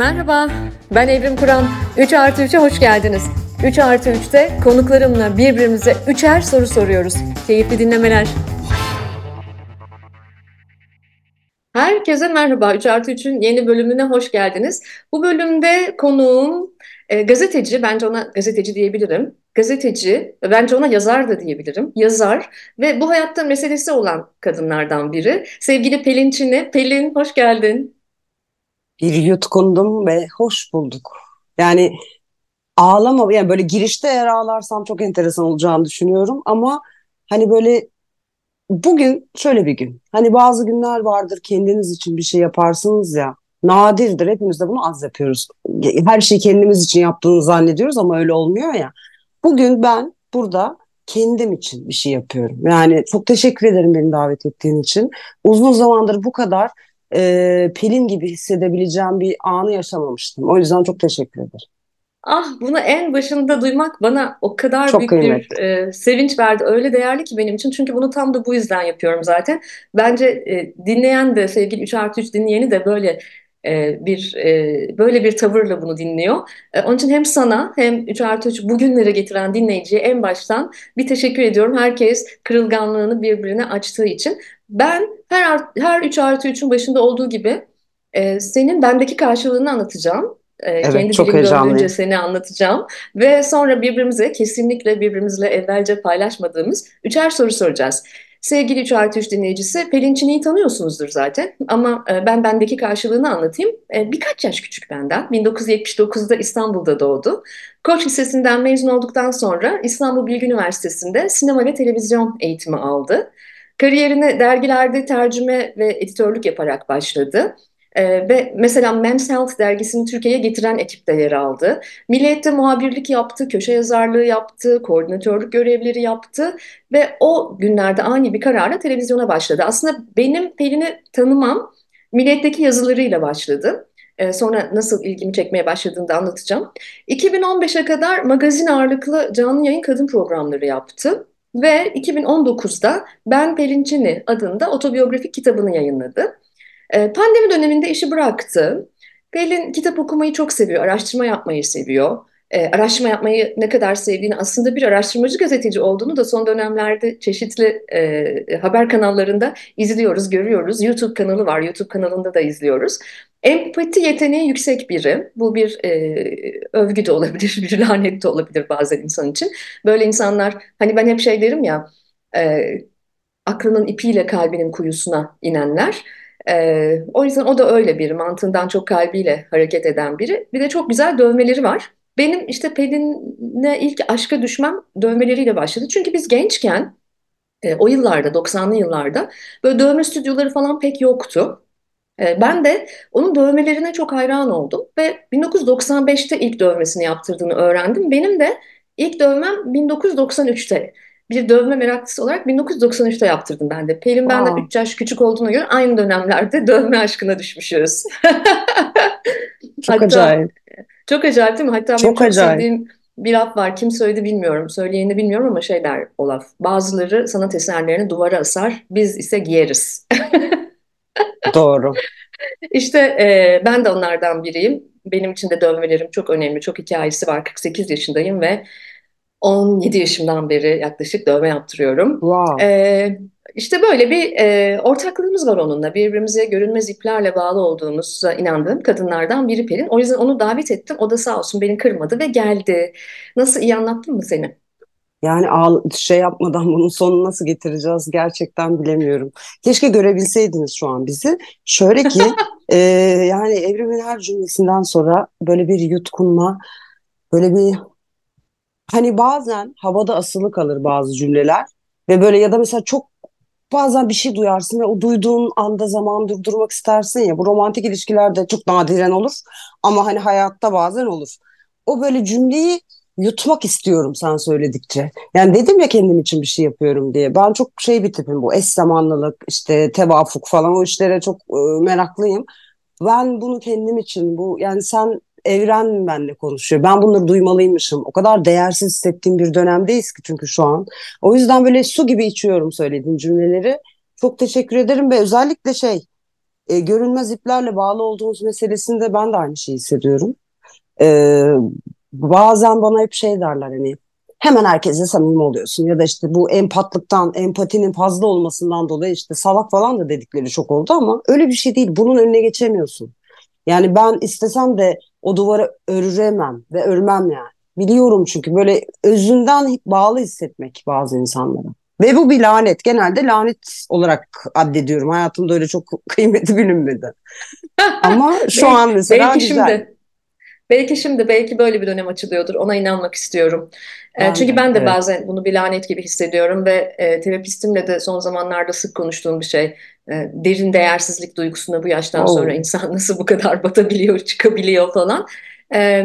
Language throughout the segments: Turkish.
Merhaba, ben Evrim Kur'an. 3 artı 3'e hoş geldiniz. 3 artı 3'te konuklarımla birbirimize üçer soru soruyoruz. Keyifli dinlemeler. Herkese merhaba. 3 artı 3'ün yeni bölümüne hoş geldiniz. Bu bölümde konuğum e, gazeteci, bence ona gazeteci diyebilirim. Gazeteci, bence ona yazar da diyebilirim. Yazar ve bu hayatta meselesi olan kadınlardan biri. Sevgili Pelin Çin'i. Pelin hoş geldin. Bir yutkundum ve hoş bulduk. Yani ağlama yani böyle girişte eğer ağlarsam çok enteresan olacağını düşünüyorum ama hani böyle bugün şöyle bir gün. Hani bazı günler vardır kendiniz için bir şey yaparsınız ya. Nadirdir hepimiz de bunu az yapıyoruz. Her şeyi kendimiz için yaptığını zannediyoruz ama öyle olmuyor ya. Bugün ben burada kendim için bir şey yapıyorum. Yani çok teşekkür ederim beni davet ettiğin için. Uzun zamandır bu kadar e, Pelin gibi hissedebileceğim bir anı yaşamamıştım. O yüzden çok teşekkür ederim. Ah bunu en başında duymak bana o kadar Çok büyük bir kıymetli. e, sevinç verdi. Öyle değerli ki benim için. Çünkü bunu tam da bu yüzden yapıyorum zaten. Bence e, dinleyen de sevgili 3 artı 3 dinleyeni de böyle e, bir e, böyle bir tavırla bunu dinliyor. E, onun için hem sana hem 3 artı 3 bugünlere getiren dinleyiciye en baştan bir teşekkür ediyorum. Herkes kırılganlığını birbirine açtığı için. Ben her, her 3 artı 3'ün başında olduğu gibi e, senin bendeki karşılığını anlatacağım. E, Evet, kendi çok dilim döndüğünce seni anlatacağım. Ve sonra birbirimize kesinlikle birbirimizle evvelce paylaşmadığımız üçer soru soracağız. Sevgili 3 artı 3 dinleyicisi Pelin Çinik'i tanıyorsunuzdur zaten ama e, ben bendeki karşılığını anlatayım. E, birkaç yaş küçük benden. 1979'da İstanbul'da doğdu. Koç Lisesi'nden mezun olduktan sonra İstanbul Bilgi Üniversitesi'nde sinema ve televizyon eğitimi aldı. Kariyerine dergilerde tercüme ve editörlük yaparak başladı. Ee, ve mesela Men's Health dergisini Türkiye'ye getiren ekipte yer aldı. Milliyet'te muhabirlik yaptı, köşe yazarlığı yaptı, koordinatörlük görevleri yaptı ve o günlerde ani bir kararla televizyona başladı. Aslında benim Pelin'i tanımam Milliyet'teki yazılarıyla başladı. Ee, sonra nasıl ilgimi çekmeye başladığını da anlatacağım. 2015'e kadar magazin ağırlıklı canlı yayın kadın programları yaptı. Ve 2019'da Ben Pelin Çini adında otobiyografik kitabını yayınladı. Ee, Pandemi döneminde işi bıraktı. Pelin kitap okumayı çok seviyor, araştırma yapmayı seviyor. Ee, araştırma yapmayı ne kadar sevdiğini, aslında bir araştırmacı gazeteci olduğunu da son dönemlerde çeşitli e, haber kanallarında izliyoruz, görüyoruz. YouTube kanalı var, YouTube kanalında da izliyoruz. Empati yeteneği yüksek biri. Bu bir e, övgü de olabilir, bir lanet de olabilir bazen insan için. Böyle insanlar, hani ben hep şey derim ya, e, aklının ipiyle kalbinin kuyusuna inenler. Ee, o yüzden o da öyle biri. Mantığından çok kalbiyle hareket eden biri. Bir de çok güzel dövmeleri var. Benim işte Pelin'e ilk aşka düşmem dövmeleriyle başladı. Çünkü biz gençken e, o yıllarda 90'lı yıllarda böyle dövme stüdyoları falan pek yoktu. E, ben de onun dövmelerine çok hayran oldum ve 1995'te ilk dövmesini yaptırdığını öğrendim. Benim de ilk dövmem 1993'te. Bir dövme meraklısı olarak 1993'te yaptırdım ben de. Pelin benden Aa, 3 yaş küçük olduğuna göre aynı dönemlerde dövme aşkına düşmüşüz. çok Hatta acayip. Çok acayip değil mi? Hatta Çok çok acayip. sevdiğim bir laf var. Kim söyledi bilmiyorum. Söyleyeni bilmiyorum ama şey der o laf. Bazıları sanat eserlerini duvara asar, biz ise giyeriz. Doğru. İşte e, ben de onlardan biriyim. Benim için de dövmelerim çok önemli, çok hikayesi var. 48 yaşındayım ve 17 yaşımdan beri yaklaşık dövme yaptırıyorum. Wow. E, işte böyle bir e, ortaklığımız var onunla. Birbirimize görünmez iplerle bağlı olduğumuza inandığım kadınlardan biri Pelin. O yüzden onu davet ettim. O da sağ olsun beni kırmadı ve geldi. Nasıl iyi anlattım mı seni? Yani şey yapmadan bunun sonunu nasıl getireceğiz gerçekten bilemiyorum. Keşke görebilseydiniz şu an bizi. Şöyle ki e, yani Evrim'in her cümlesinden sonra böyle bir yutkunma, böyle bir hani bazen havada asılı kalır bazı cümleler ve böyle ya da mesela çok bazen bir şey duyarsın ve o duyduğun anda zaman durdurmak istersin ya. Bu romantik ilişkilerde çok nadiren olur ama hani hayatta bazen olur. O böyle cümleyi yutmak istiyorum sen söyledikçe. Yani dedim ya kendim için bir şey yapıyorum diye. Ben çok şey bir tipim bu eş zamanlılık işte tevafuk falan o işlere çok e, meraklıyım. Ben bunu kendim için bu yani sen evren benimle konuşuyor. Ben bunları duymalıymışım. O kadar değersiz hissettiğim bir dönemdeyiz ki çünkü şu an. O yüzden böyle su gibi içiyorum söylediğin cümleleri. Çok teşekkür ederim ve özellikle şey e, görünmez iplerle bağlı olduğumuz meselesinde ben de aynı şeyi hissediyorum. E, bazen bana hep şey derler hani hemen herkese samimi oluyorsun ya da işte bu empatlıktan, empatinin fazla olmasından dolayı işte salak falan da dedikleri çok oldu ama öyle bir şey değil. Bunun önüne geçemiyorsun. Yani ben istesem de o duvara öremem ve örmem yani. Biliyorum çünkü böyle özünden bağlı hissetmek bazı insanlara. Ve bu bir lanet. Genelde lanet olarak addediyorum. Hayatımda öyle çok kıymeti bilinmedi. Ama şu belki, an mesela belki güzel. Şimdi, belki şimdi belki böyle bir dönem açılıyordur. Ona inanmak istiyorum. E, Ben çünkü ben de evet. bazen bunu bir lanet gibi hissediyorum ve e, terapistimle de son zamanlarda sık konuştuğum bir şey. E, derin değersizlik duygusuna bu yaştan sonra Oh, insan nasıl bu kadar batabiliyor, çıkabiliyor falan. E,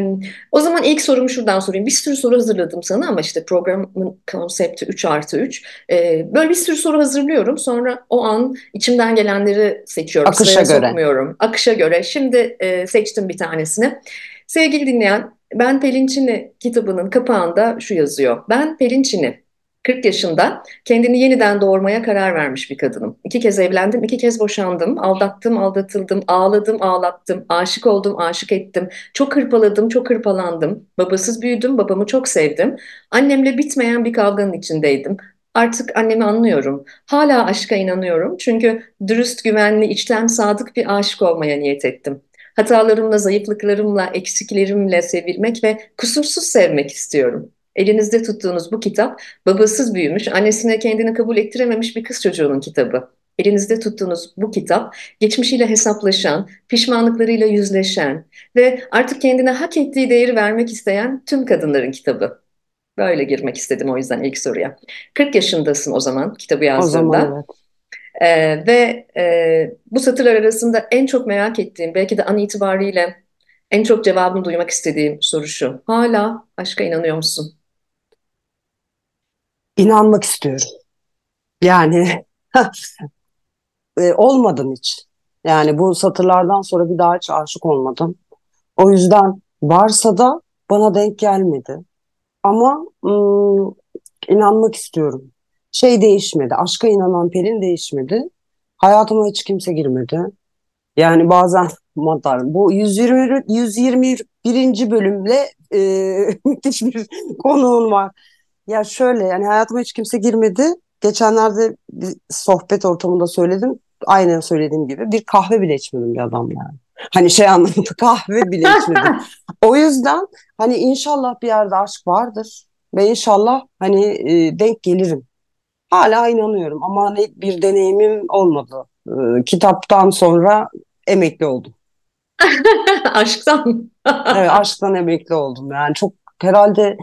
o zaman ilk sorumu şuradan sorayım. Bir sürü soru hazırladım sana ama işte programın konsepti 3 artı 3. E, böyle bir sürü soru hazırlıyorum. Sonra o an içimden gelenleri seçiyorum. akışa Sıraya göre. sokmuyorum. Akışa göre. Şimdi e, seçtim bir tanesini. Sevgili dinleyen, Ben Pelinçini kitabının kapağında şu yazıyor. Ben Pelinçini, 40 yaşında kendini yeniden doğurmaya karar vermiş bir kadınım. İki kez evlendim, iki kez boşandım, aldattım, aldatıldım, ağladım, ağlattım, aşık oldum, aşık ettim, çok hırpaladım, çok hırpalandım, babasız büyüdüm, babamı çok sevdim, annemle bitmeyen bir kavganın içindeydim. Artık annemi anlıyorum. Hala aşka inanıyorum. Çünkü dürüst, güvenli, içten sadık bir aşık olmaya niyet ettim. Hatalarımla, zayıflıklarımla, eksiklerimle sevilmek ve kusursuz sevmek istiyorum. Elinizde tuttuğunuz bu kitap, babasız büyümüş, annesine kendini kabul ettirememiş bir kız çocuğunun kitabı. Elinizde tuttuğunuz bu kitap, geçmişiyle hesaplaşan, pişmanlıklarıyla yüzleşen ve artık kendine hak ettiği değeri vermek isteyen tüm kadınların kitabı. Böyle girmek istedim o yüzden ilk soruya. 40 yaşındasın o zaman kitabı O zaman yazdığında. evet. Ee, ve e, bu satırlar arasında en çok merak ettiğim, belki de an itibariyle en çok cevabını duymak istediğim soru şu. Hala aşka inanıyor musun? İnanmak istiyorum. Yani e, olmadım hiç. Yani bu satırlardan sonra bir daha hiç aşık olmadım. O yüzden varsa da bana denk gelmedi. Ama ım, inanmak istiyorum. Şey değişmedi. Aşka inanan Pelin değişmedi. Hayatıma hiç kimse girmedi. Yani bazen madar bu 120 121. bölümle e, müthiş bir konuğun var. Ya şöyle yani hayatıma hiç kimse girmedi. Geçenlerde bir sohbet ortamında söyledim. Aynen söylediğim gibi bir kahve bile içmedim bir adam yani. Hani şey anlamında kahve bile içmedim. O yüzden hani inşallah bir yerde aşk vardır ve inşallah hani e, denk gelirim. Hala inanıyorum ama hani bir deneyimim olmadı. E, kitaptan sonra emekli oldum. Aşktan. Evet, aşktan emekli oldum. Yani çok herhalde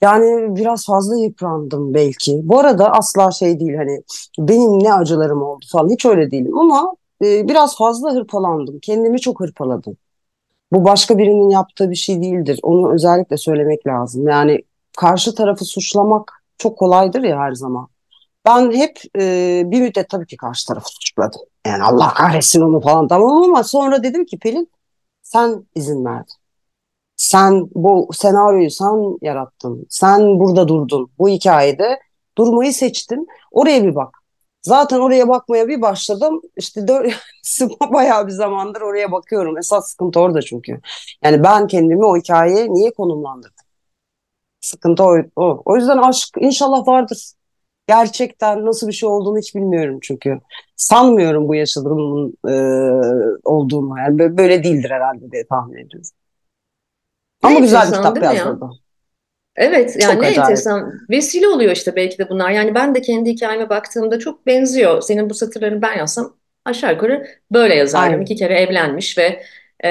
yani biraz fazla yıprandım belki. Bu arada asla şey değil hani benim ne acılarım oldu falan hiç öyle değilim ama e, biraz fazla hırpalandım. Kendimi çok hırpaladım. Bu başka birinin yaptığı bir şey değildir. Onu özellikle söylemek lazım. Yani karşı tarafı suçlamak çok kolaydır ya her zaman. Ben hep e, bir müddet tabii ki karşı tarafı suçladım. Yani Allah kahretsin onu falan tamam ama sonra dedim ki Pelin sen izin verdin. Sen bu senaryoyu sen yarattın. Sen burada durdun. Bu hikayede durmayı seçtin. Oraya bir bak. Zaten oraya bakmaya bir başladım. İşte dört, bayağı bir zamandır oraya bakıyorum. Esas sıkıntı orada çünkü. Yani ben kendimi o hikayeye niye konumlandırdım? Sıkıntı o. O, o yüzden aşk inşallah vardır. Gerçekten nasıl bir şey olduğunu hiç bilmiyorum çünkü. Sanmıyorum bu yaşadığımın e, olduğunu. Yani bö- böyle değildir herhalde diye tahmin ediyorum. Ne Ama güzel bir kitap mi ya? Evet yani Çok ne acayip. enteresan vesile oluyor işte belki de bunlar. Yani ben de kendi hikayeme baktığımda çok benziyor. Senin bu satırlarını ben yazsam aşağı yukarı böyle yazardım. İki Aynen. kere evlenmiş ve e,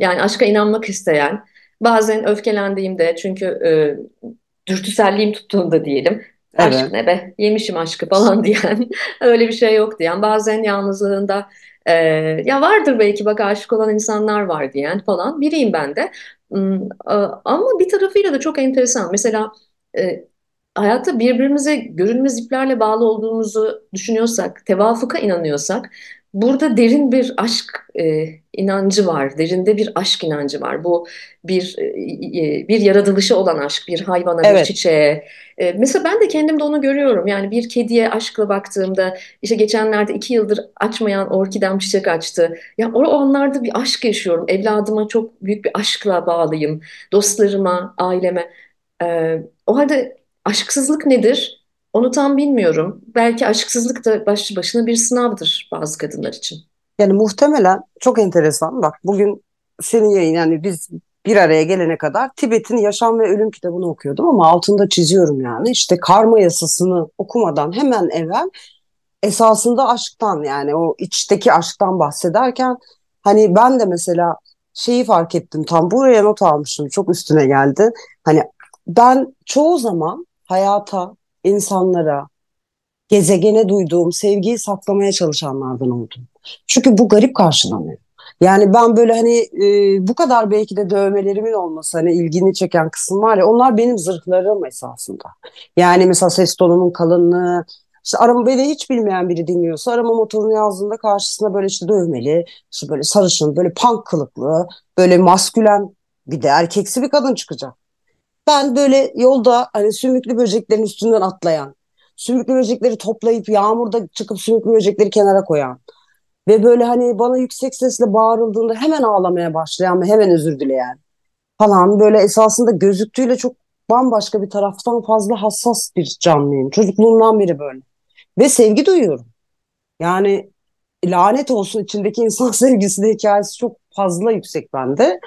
yani aşka inanmak isteyen bazen öfkelendiğimde çünkü e, dürtüselliğim tuttuğunda diyelim aşk Evet. ne be yemişim aşkı falan diyen öyle bir şey yok diyen bazen yalnızlığında e, ya vardır belki bak aşık olan insanlar var diyen falan biriyim ben de. Ama bir tarafıyla da çok enteresan. Mesela e, hayatta birbirimize görünmez iplerle bağlı olduğumuzu düşünüyorsak, tevafuka inanıyorsak, burada derin bir aşk e, inancı var, derinde bir aşk inancı var. Bu bir e, bir yaratılışı olan aşk, bir hayvana, bir Evet. çiçeğe. E, mesela ben de kendimde onu görüyorum. Yani bir kediye aşkla baktığımda, işte geçenlerde iki yıldır açmayan orkidem çiçek açtı. Ya o anlarda bir aşk yaşıyorum. Evladıma çok büyük bir aşkla bağlıyım. Dostlarıma, aileme. E, o halde aşksızlık nedir? Onu tam bilmiyorum. Belki aşksızlık da başlı başına bir sınavdır bazı kadınlar için. Yani muhtemelen çok enteresan. Bak bugün senin yayın yani biz bir araya gelene kadar Tibet'in Yaşam ve Ölüm kitabını okuyordum ama altında çiziyorum yani. İşte karma yasasını okumadan hemen evvel esasında aşktan yani o içteki aşktan bahsederken hani ben de mesela şeyi fark ettim tam buraya not almıştım çok üstüne geldi. Hani ben çoğu zaman hayata, insanlara, gezegene duyduğum sevgiyi saklamaya çalışanlardan oldum. Çünkü bu garip karşılanıyor. Yani ben böyle hani e, bu kadar belki de dövmelerimin olması hani ilgini çeken kısım var ya onlar benim zırhlarım esasında. Yani mesela ses tonumun kalınlığı işte arama beni hiç bilmeyen biri dinliyorsa arama motorunu yazdığında karşısına böyle işte dövmeli, işte böyle sarışın, böyle punk kılıklı, böyle maskülen bir de erkeksi bir kadın çıkacak. Ben böyle yolda hani sümüklü böceklerin üstünden atlayan, sümüklü böcekleri toplayıp yağmurda çıkıp sümüklü böcekleri kenara koyan ve böyle hani bana yüksek sesle bağırıldığında hemen ağlamaya başlayan ve hemen özür dileyen falan böyle esasında gözüktüğüyle çok bambaşka bir taraftan fazla hassas bir canlıyım. Çocukluğumdan beri böyle. Ve sevgi duyuyorum. Yani lanet olsun içindeki insan sevgisi de hikayesi çok fazla yüksek bende.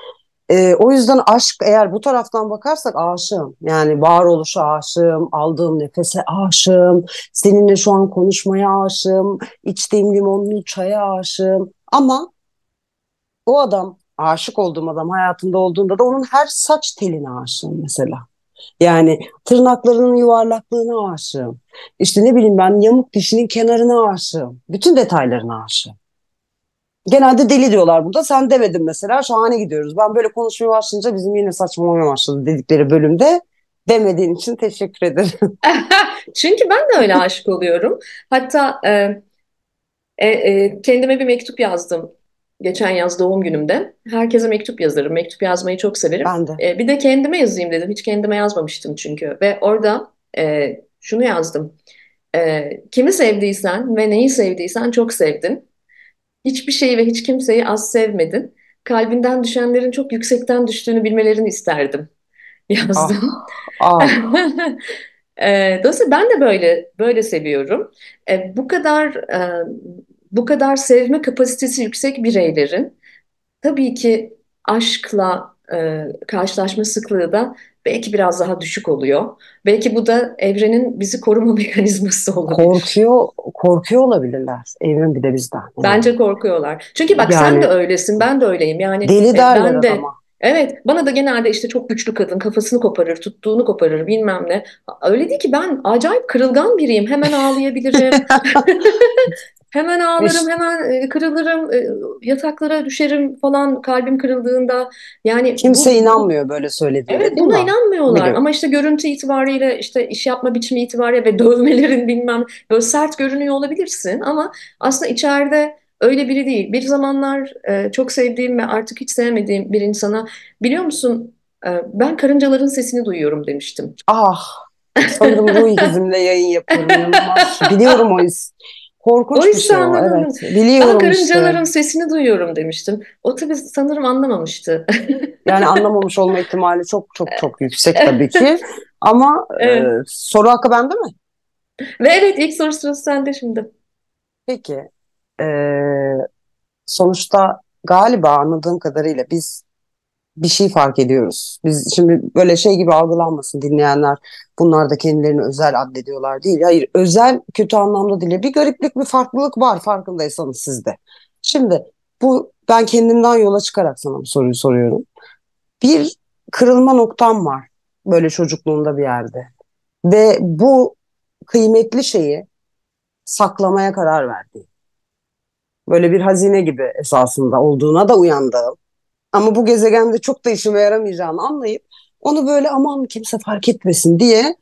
Ee, o yüzden aşk eğer bu taraftan bakarsak aşığım. Yani varoluşa aşığım, aldığım nefese aşığım, seninle şu an konuşmaya aşığım, içtiğim limonlu çaya aşığım. Ama o adam, aşık olduğum adam hayatımda olduğunda da onun her saç teline aşığım mesela. Yani tırnaklarının yuvarlaklığına aşığım. İşte ne bileyim ben yamuk dişinin kenarına aşığım. Bütün detaylarına aşığım. Genelde deli diyorlar burada. Sen demedin mesela. Şahane gidiyoruz. Ben böyle konuşmaya başlayınca bizim yine saçmalamaya başladı dedikleri bölümde. Demediğin için teşekkür ederim. Çünkü ben de öyle aşık oluyorum. Hatta e, e, e, kendime bir mektup yazdım. Geçen yaz doğum günümde. Herkese mektup yazarım. Mektup yazmayı çok severim. Ben de. E, bir de kendime yazayım dedim. Hiç kendime yazmamıştım çünkü. Ve orada e, şunu yazdım. E, kimi sevdiysen ve neyi sevdiysen çok sevdin. Hiçbir şeyi ve hiç kimseyi az sevmedin. Kalbinden düşenlerin çok yüksekten düştüğünü bilmelerini isterdim Ah, yazdım. ah. E, dolayısıyla ben de böyle böyle seviyorum. E, bu kadar e, bu kadar sevme kapasitesi yüksek bireylerin tabii ki aşkla e, karşılaşma sıklığı da belki biraz daha düşük oluyor. Belki bu da evrenin bizi koruma mekanizması olabilir. Korkuyor, korkuyor olabilirler. Evrim bir de bizden. Yani, Bence korkuyorlar. Çünkü bak sen de yani öylesin, ben de öyleyim. Yani deli e, derler ben de adama. evet bana da genelde işte çok güçlü kadın kafasını koparır, tuttuğunu koparır bilmem ne. Öyle değil ki ben acayip kırılgan biriyim. Hemen ağlayabilirim. Hemen ağlarım, hemen e, kırılırım, e, yataklara düşerim falan kalbim kırıldığında. Yani kimse bu, bu inanmıyor böyle söylediğinde Evet buna mi? inanmıyorlar Biliyorum. ama işte görüntü itibariyle işte iş yapma biçimi itibariyle ve dövmelerin bilmem böyle sert görünüyor olabilirsin ama aslında içeride öyle biri değil. Bir zamanlar e, çok sevdiğim ve artık hiç sevmediğim bir insana biliyor musun e, ben karıncaların sesini duyuyorum demiştim. Ah, sanırım Ruh ikizimle yayın yapıyorum. Biliyorum o his. Korkunç bir Oysa şey o. Evet. Ben Biliyorum işte. karıncaların sesini duyuyorum demiştim. O tabii sanırım anlamamıştı. Yani anlamamış olma ihtimali çok çok çok yüksek tabii ki. Ama e, Evet. soru hakkı bende mi? Ve evet ilk soru sırası sende şimdi. Peki. e, sonuçta galiba anladığım kadarıyla biz bir şey fark ediyoruz. Biz şimdi böyle şey gibi algılanmasın dinleyenler. Bunlar da kendilerini özel addediyorlar değil. Hayır, özel kötü anlamda değil. Bir gariplik, bir farklılık var farkındaysanız sizde. Şimdi bu ben kendimden yola çıkarak sana bu soruyu soruyorum. Bir kırılma noktam var böyle çocukluğumda bir yerde. Ve bu kıymetli şeyi saklamaya karar verdim. Böyle bir hazine gibi esasında olduğuna da uyandım. Ama bu gezegende çok da işime yaramayacağını anlayıp onu böyle aman kimse fark etmesin diye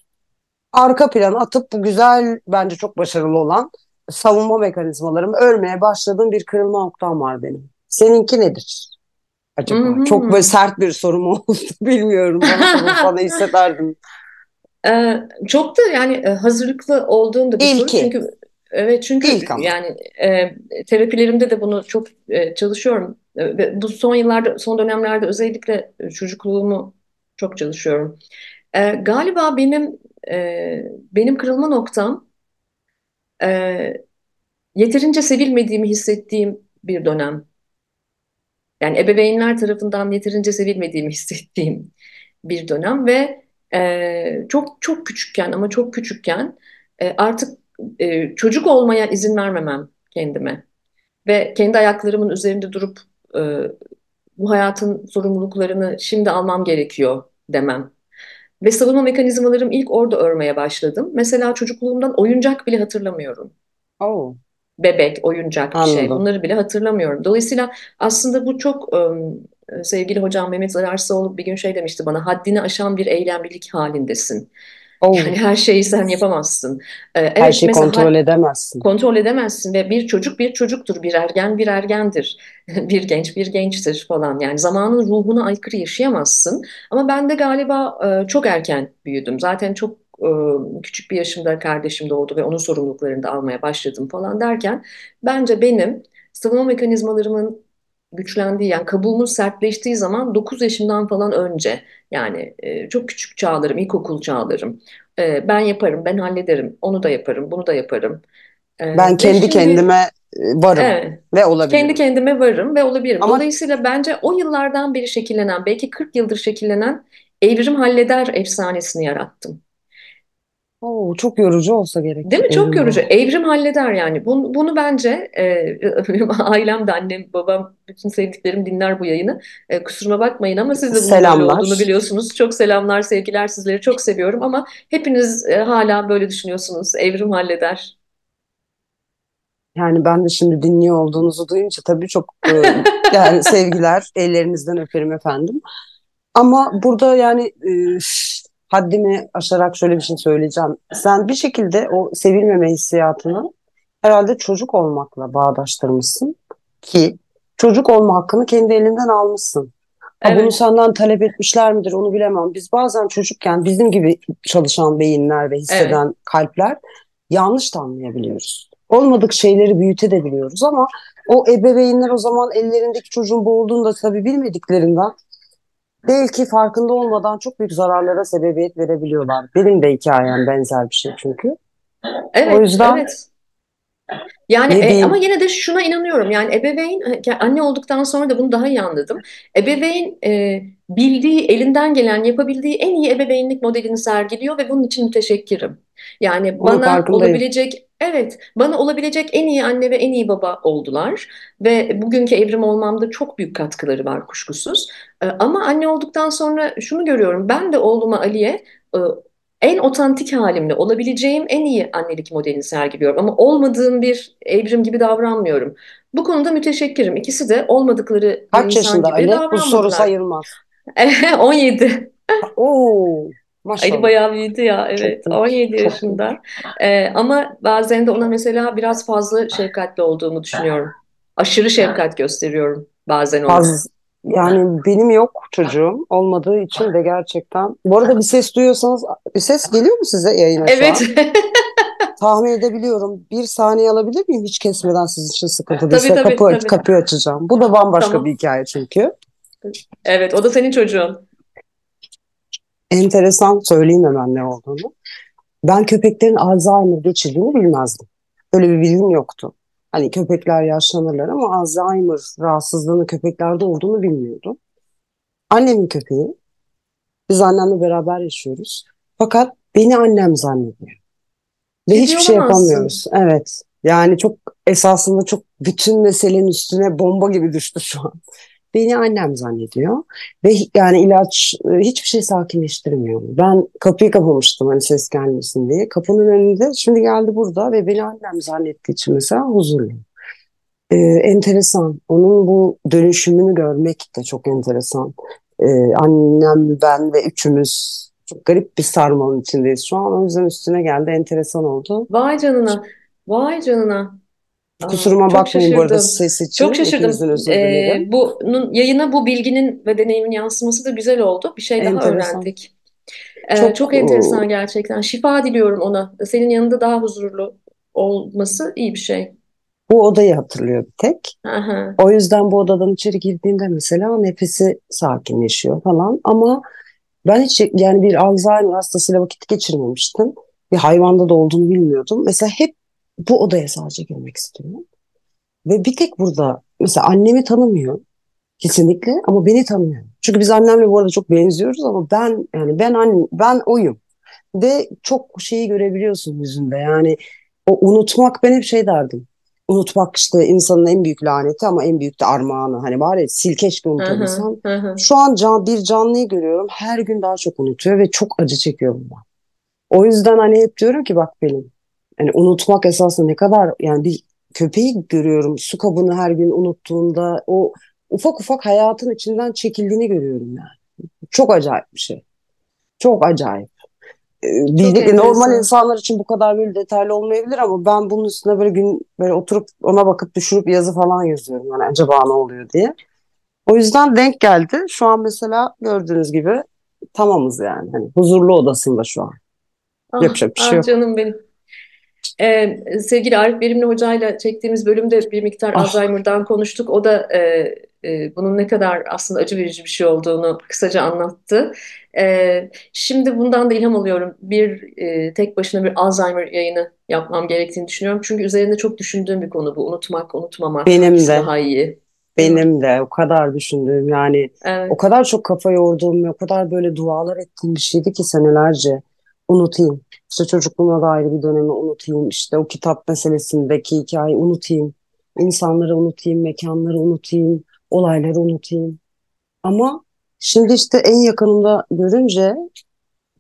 arka plana atıp bu güzel bence çok başarılı olan savunma mekanizmalarımı örmeye başladığım bir kırılma noktam var benim. Seninki nedir acaba? Çok böyle sert bir sorum oldu bilmiyorum. Bana sana hissederdim. Ee, çok da yani e, hazırlıklı olduğum da bir soru İlki. çünkü evet çünkü İlk ama. yani e, terapilerimde de bunu çok e, çalışıyorum ve bu son yıllarda son dönemlerde özellikle e, çocukluğumu çok çalışıyorum. E, galiba benim e, benim kırılma noktam e, yeterince sevilmediğimi hissettiğim bir dönem. Yani ebeveynler tarafından yeterince sevilmediğimi hissettiğim bir dönem ve e, çok çok küçükken ama çok küçükken e, artık e, çocuk olmaya izin vermemem kendime ve kendi ayaklarımın üzerinde durup e, bu hayatın sorumluluklarını şimdi almam gerekiyor demem. Ve savunma mekanizmalarım ilk orada örmeye başladım. Mesela çocukluğumdan oyuncak bile hatırlamıyorum Oh, bebek, oyuncak bir şey. Bunları bile hatırlamıyorum. Dolayısıyla aslında bu çok ım, sevgili hocam Mehmet Zararsoğlu bir gün şey demişti bana haddini aşan bir eylemlilik halindesin. Yani Oh, her şeyi sen yapamazsın. Ee, her evet şeyi mesela kontrol edemezsin. kontrol edemezsin ve bir çocuk bir çocuktur, bir ergen bir ergendir, bir genç bir gençtir falan. Yani zamanın ruhuna aykırı yaşayamazsın. Ama ben de galiba e, çok erken büyüdüm. Zaten çok e, küçük bir yaşımda kardeşim doğdu ve onun sorumluluklarını da almaya başladım falan derken bence benim savunma mekanizmalarımın güçlendiği yani kabuğumun sertleştiği zaman 9 yaşımdan falan önce yani e, çok küçük çağlarım, ilkokul çağlarım. E, ben yaparım, ben hallederim, onu da yaparım, bunu da yaparım. Ben Ee, ve kendi şimdi kendime e, varım evet ve kendi olabilirim. kendime varım ve olabilirim. Ama Dolayısıyla bence o yıllardan beri şekillenen belki 40 yıldır şekillenen evrim halleder efsanesini yarattım. Oh, çok yorucu olsa gerek Değil mi? Çok yorucu. Evrim halleder yani. Bunu, bunu bence e, benim ailem de annem, babam, bütün sevdiklerim dinler bu yayını. E, kusuruma bakmayın ama siz de bunun böyle olduğunu Selamlar. biliyorsunuz. Çok selamlar, sevgiler sizleri çok seviyorum ama hepiniz e, hala böyle düşünüyorsunuz. Evrim halleder. Yani ben de şimdi dinliyor olduğunuzu duyunca tabii çok e, yani sevgiler, ellerinizden öperim efendim. Ama burada yani e, haddimi aşarak şöyle bir şey söyleyeceğim. Sen bir şekilde o sevilmeme hissiyatını herhalde çocuk olmakla bağdaştırmışsın ki çocuk olma hakkını kendi elinden almışsın. Ha bunu Evet, senden talep etmişler midir onu bilemem. Biz bazen çocukken bizim gibi çalışan beyinler ve evet. hisseden kalpler yanlış da anlayabiliyoruz. Olmadık şeyleri büyütebiliyoruz ama o ebeveynler o zaman ellerindeki çocuğun boğulduğunu da tabii bilmediklerinden belki farkında olmadan çok büyük zararlara sebebiyet verebiliyorlar. Benim de hikayem benzer bir şey çünkü. O Evet, yüzden evet. Yani e, ama yine de şuna inanıyorum. Yani ebeveyn e, anne olduktan sonra da bunu daha iyi anladım. Ebeveyn e, bildiği, elinden gelen, yapabildiği en iyi ebeveynlik modelini sergiliyor ve bunun için müteşekkirim. Yani bana olabilecek, evet, bana olabilecek en iyi anne ve en iyi baba oldular ve bugünkü evrim olmamda çok büyük katkıları var kuşkusuz. E, ama anne olduktan sonra şunu görüyorum. Ben de oğluma Ali'ye e, en otantik halimle olabileceğim en iyi annelik modelini sergiliyorum. Ama olmadığım bir evrim gibi davranmıyorum. Bu konuda müteşekkirim. İkisi de olmadıkları Kaç insan yaşında gibi Ali? Bu soru davranmadılar. sayılmaz. 17. Oo, Ali maşallah. bayağı büyüdü ya Çok evet büyük, 17 çok yaşında. Ee, ama bazen de ona mesela biraz fazla şefkatli olduğumu düşünüyorum. Aşırı şefkat gösteriyorum bazen ona. Faz, yani benim yok çocuğum olmadığı için de gerçekten. Bu arada bir ses duyuyorsanız bir ses geliyor mu size yayına Evet. Tahmin edebiliyorum. Bir saniye alabilir miyim hiç kesmeden sizin için sıkıntı Tabii değilse tabii kapı tabii. kapıyı açacağım. Bu da bambaşka bir Tamam. hikaye çünkü. Evet o da senin çocuğun. Enteresan söyleyeyim hemen ne olduğunu. Ben köpeklerin Alzheimer geçirdiğini bilmezdim. Böyle bir bilgim yoktu. Hani köpekler yaşlanırlar ama Alzheimer rahatsızlığının köpeklerde olduğunu bilmiyordum. Annemin köpeği. Biz annemle beraber yaşıyoruz. Fakat beni annem zannediyor. Ve hiçbir şey yapamıyoruz. Evet. Yani çok esasında çok bütün meselenin üstüne bomba gibi düştü şu an. Beni annem zannediyor. Ve yani ilaç e, hiçbir şey sakinleştirmiyor. Ben kapıyı kapamıştım hani ses gelmesin diye. Kapının önünde şimdi geldi burada ve beni annem zannettiği için mesela huzurlu. Ee, enteresan. Onun bu dönüşümünü görmek de çok enteresan. Ee, annem, ben ve üçümüz çok garip bir sarmalın içindeyiz şu an. O yüzden üstüne geldi. Enteresan oldu. Vay canına. Vay canına. Aa, Kusuruma çok bakmayın bu arada şaşırdım. ses Çok için. şaşırdım. Hepinizden özür Ee, bunun yayına bu bilginin ve deneyimin yansıması da güzel oldu. Bir şey daha Enteresan. öğrendik. Ee, Çok çok enteresan gerçekten. Şifa diliyorum ona. Senin yanında daha huzurlu olması iyi bir şey. Bu odayı hatırlıyor bir tek. Aha. O yüzden bu odadan içeri girdiğinde mesela nefesi sakinleşiyor falan. Ama ben hiç yani bir Alzheimer hastasıyla vakit geçirmemiştim. Bir hayvanda da olduğunu bilmiyordum. Mesela hep bu odaya sadece girmek istiyorum. Ve bir tek burada mesela annemi tanımıyor kesinlikle ama beni tanıyor. Çünkü biz annemle bu arada çok benziyoruz ama ben yani ben anne, ben oyum. Ve çok şeyi görebiliyorsun yüzünde. Yani o unutmak ben hep şey derdim. Unutmak işte insanın en büyük laneti ama en büyük de armağanı. Hani var ya sil keşke unutabilsem. Şu an can, bir canlıyı görüyorum. Her gün daha çok unutuyor ve çok acı çekiyor bundan. O yüzden hani hep diyorum ki bak benim. Hani unutmak esasında ne kadar yani bir köpeği görüyorum. Su kabını her gün unuttuğunda o ufak ufak hayatın içinden çekildiğini görüyorum yani. Çok acayip bir şey. Çok acayip. Ee, Çok normal insanlar için bu kadar böyle detaylı olmayabilir ama ben bunun üstüne böyle gün böyle oturup ona bakıp düşünüp yazı falan yazıyorum. Yani acaba ne oluyor diye. O yüzden denk geldi. Şu an mesela gördüğünüz gibi tamamız yani. Hani huzurlu odasında şu an. Ah, Yapacak bir şey ah yok. canım benim. Ee, sevgili Arif Verimli Hoca'yla çektiğimiz bölümde bir miktar Ah Alzheimer'dan konuştuk. O da e, e, bunun ne kadar aslında acı verici bir şey olduğunu kısaca anlattı. Ee, şimdi bundan da ilham alıyorum. Bir e, tek başına bir Alzheimer yayını yapmam gerektiğini düşünüyorum. Çünkü üzerinde çok düşündüğüm bir konu bu. Unutmak, unutmamak, benim de daha iyi, benim de o kadar düşündüğüm yani o Evet, kadar çok kafa yorduğum ve o kadar böyle dualar ettiğim bir şeydi ki senelerce unutayım. İşte çocukluğuma dair bir dönemi unutayım. İşte o kitap meselesindeki hikayeyi unutayım. İnsanları unutayım, mekanları unutayım, olayları unutayım. Ama şimdi işte en yakınımda görünce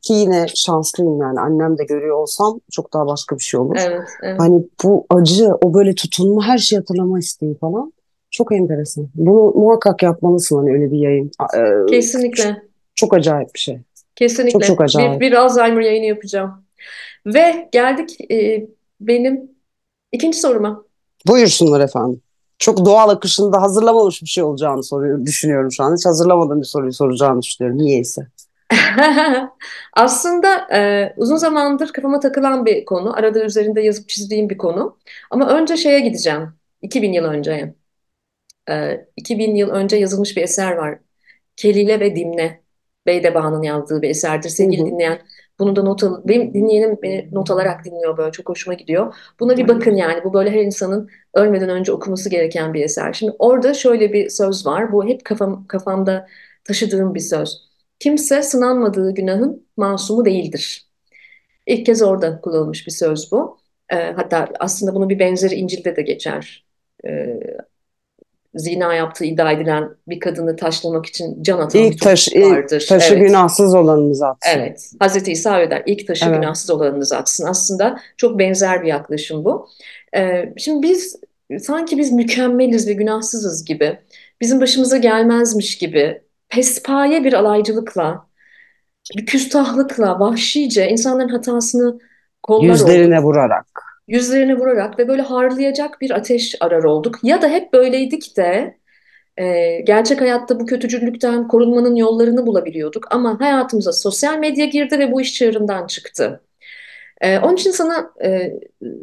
ki yine şanslıyım yani annem de görüyor olsam çok daha başka bir şey olur. evet, evet. Hani bu acı, o böyle tutunma, her şeyi hatırlama isteği falan çok enteresan. Bunu muhakkak yapmalısın hani öyle bir yayın. Ee, Kesinlikle, çok acayip bir şey. Çok çok kesinlikle. Bir, acayip. bir Alzheimer yayını yapacağım. Ve geldik e, benim ikinci soruma. Buyursunlar efendim. Çok doğal akışında hazırlamamış bir şey olacağını soruyor, düşünüyorum şu an. Hiç hazırlamadığım bir soruyu soracağını düşünüyorum. Niyeyse. Aslında e, uzun zamandır kafama takılan bir konu. Arada üzerinde yazıp çizdiğim bir konu. Ama önce şeye gideceğim. 2000 yıl önceye. E, 2000 yıl önce yazılmış bir eser var. Kelile ve Dimne. Beydeba'nın yazdığı bir eserdir. Hı Sevgili hı. dinleyen, bunu da not al benim dinleyenim beni not alarak dinliyor böyle çok hoşuma gidiyor. Buna bir bakın yani bu böyle her insanın ölmeden önce okuması gereken bir eser. Şimdi orada şöyle bir söz var. Bu hep kafam kafamda taşıdığım bir söz. Kimse sınanmadığı günahın masumu değildir. İlk kez orada kullanılmış bir söz bu. Ee, hatta aslında bunun bir benzeri İncil'de de geçer. Ee, zina yaptığı iddia edilen bir kadını taşlamak için can atan bir İlk taş, topluluk ilk vardır. taşı Evet. günahsız olanımız atsın. Evet, Hazreti İsa öyle der. İlk taşı Evet. günahsız olanınız atsın. Aslında çok benzer bir yaklaşım bu. Ee, şimdi biz sanki biz mükemmeliz ve günahsızız gibi, bizim başımıza gelmezmiş gibi, pespaye bir alaycılıkla, bir küstahlıkla, vahşice insanların hatasını kollar Yüzlerine olduk. vurarak. Yüzlerine vurarak ve böyle harlayacak bir ateş arar olduk. Ya da hep böyleydik de e, gerçek hayatta bu kötücüllükten korunmanın yollarını bulabiliyorduk. Ama hayatımıza sosyal medya girdi ve bu iş çığırından çıktı. E, onun için sana e,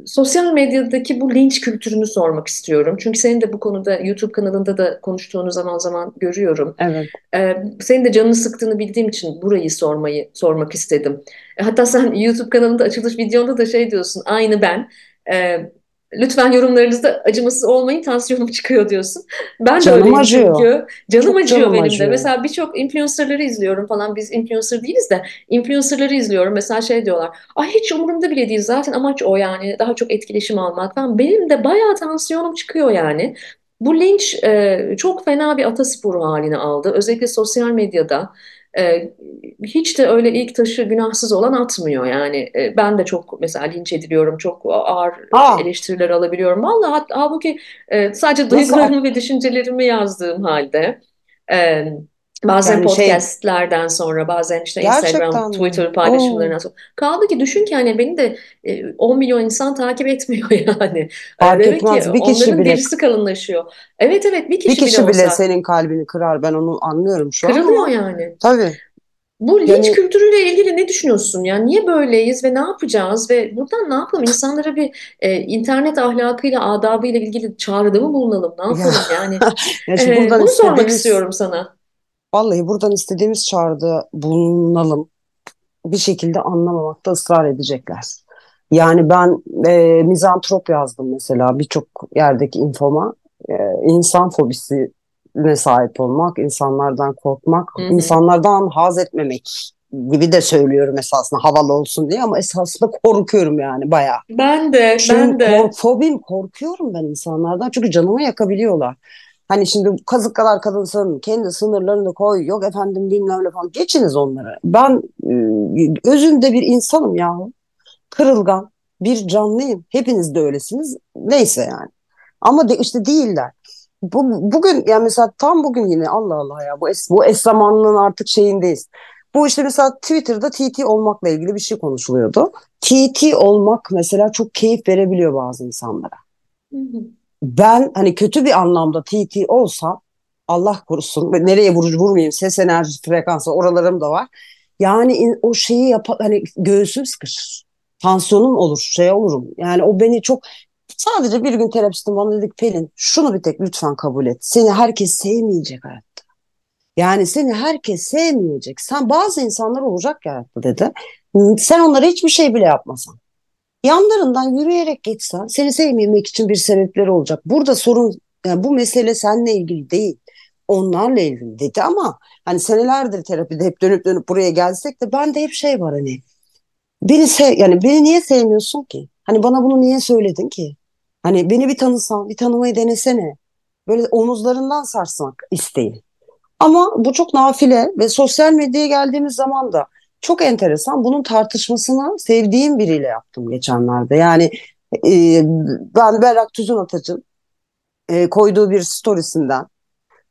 sosyal medyadaki bu linç kültürünü sormak istiyorum. Çünkü senin de bu konuda YouTube kanalında da konuştuğunu zaman zaman görüyorum. Evet. E, senin de canını sıktığını bildiğim için burayı sormayı sormak istedim. E, hatta sen YouTube kanalında açılış videonda da şey diyorsun, aynı ben. E, lütfen yorumlarınızda acımasız olmayın, tansiyonum çıkıyor diyorsun. Ben de Canım öyleyim acıyor. çünkü. Canım Çok acıyor canım benim de. acıyor. Mesela birçok influencerları izliyorum falan. Biz influencer değiliz de influencerları izliyorum. Mesela şey diyorlar. Ay hiç umurumda bile değil. Zaten amaç o yani. Daha çok etkileşim almak falan. Benim de bayağı tansiyonum çıkıyor yani. Bu linç e, çok fena bir atasporu haline aldı. Özellikle sosyal medyada. E, hiç de öyle ilk taşı günahsız olan atmıyor yani. E, ben de çok mesela linç ediliyorum. Çok ağır Aa, eleştiriler alabiliyorum. Vallahi hat, halbuki e, sadece duygularımı ve düşüncelerimi yazdığım halde. E, Bazen Yani şey podcastlerden sonra, bazen işte Instagram, mi? Twitter Oo, paylaşımlarından sonra. Kaldı ki düşün ki hani beni de e, 10 milyon insan takip etmiyor yani. E, fark Demek ki etmez. Bir kişi onların bile derisi kalınlaşıyor. Evet evet bir bir kişi bile kişi bile olsa senin kalbini kırar. Ben onu anlıyorum şu an kırılıyor ama yani. tabii. Bu linç Yani kültürüyle ilgili ne düşünüyorsun? Yani niye böyleyiz ve ne yapacağız ve buradan ne yapalım? İnsanlara bir e, internet ahlakıyla, adabıyla ilgili çağrıda mı bulunalım? Ne ya, yapalım yani? ya E, buradan bunu sormak istiyorum sana. Vallahi buradan istediğimiz çağrıda bulunalım. Bir şekilde anlamamakta ısrar edecekler. Yani ben e, mizantrop yazdım mesela birçok yerdeki infoma. E, insan fobisine sahip olmak, insanlardan korkmak, Hı hı. insanlardan haz etmemek gibi de söylüyorum esasında havalı olsun diye ama esasında korkuyorum yani bayağı. Ben de, Çünkü ben de. fobim korkuyorum ben insanlardan çünkü canımı yakabiliyorlar. Hani şimdi kazık kadar kadınsın, kendi sınırlarını koy, yok efendim bilmem ne falan. Geçiniz onları. Ben e, özünde bir insanım yahu. Kırılgan, bir canlıyım. Hepiniz de öylesiniz. Neyse yani. Ama de, işte değiller. Bu, bugün yani mesela tam bugün yine Allah Allah ya bu es, bu es zamanının artık şeyindeyiz. Bu işte mesela Twitter'da TT olmakla ilgili bir şey konuşuluyordu. TT olmak mesela çok keyif verebiliyor bazı insanlara. Hı hı. Ben hani kötü bir anlamda TT olsam Allah korusun nereye vurucu vurmayayım ses enerjisi frekansı oralarım da var. Yani o şeyi yap hani göğsüm sıkışır. Tansiyonum olur, şey olurum. Yani o beni çok sadece bir gün terapistim bana dedik Pelin şunu bir tek lütfen kabul et. Seni herkes sevmeyecek hayat. Yani seni herkes sevmeyecek. Sen bazı insanlar olacak ya hayatta dedi. Sen onlara hiçbir şey bile yapmasan. Yanlarından yürüyerek geçsen seni sevmemek için bir sebepleri olacak. Burada sorun yani bu mesele seninle ilgili değil. Onlarla ilgili dedi ama hani senelerdir terapide hep dönüp dönüp buraya gelsek de bende hep şey var hani beni sev yani beni niye sevmiyorsun ki? Hani bana bunu niye söyledin ki? Hani beni bir tanısan, bir tanımayı denesene. Böyle omuzlarından sarsmak isteği. Ama bu çok nafile ve sosyal medyaya geldiğimiz zaman da çok enteresan. Bunun tartışmasını sevdiğim biriyle yaptım geçenlerde. Yani e, ben Berrak Tüzün Ataç'ın e, koyduğu bir storiesinden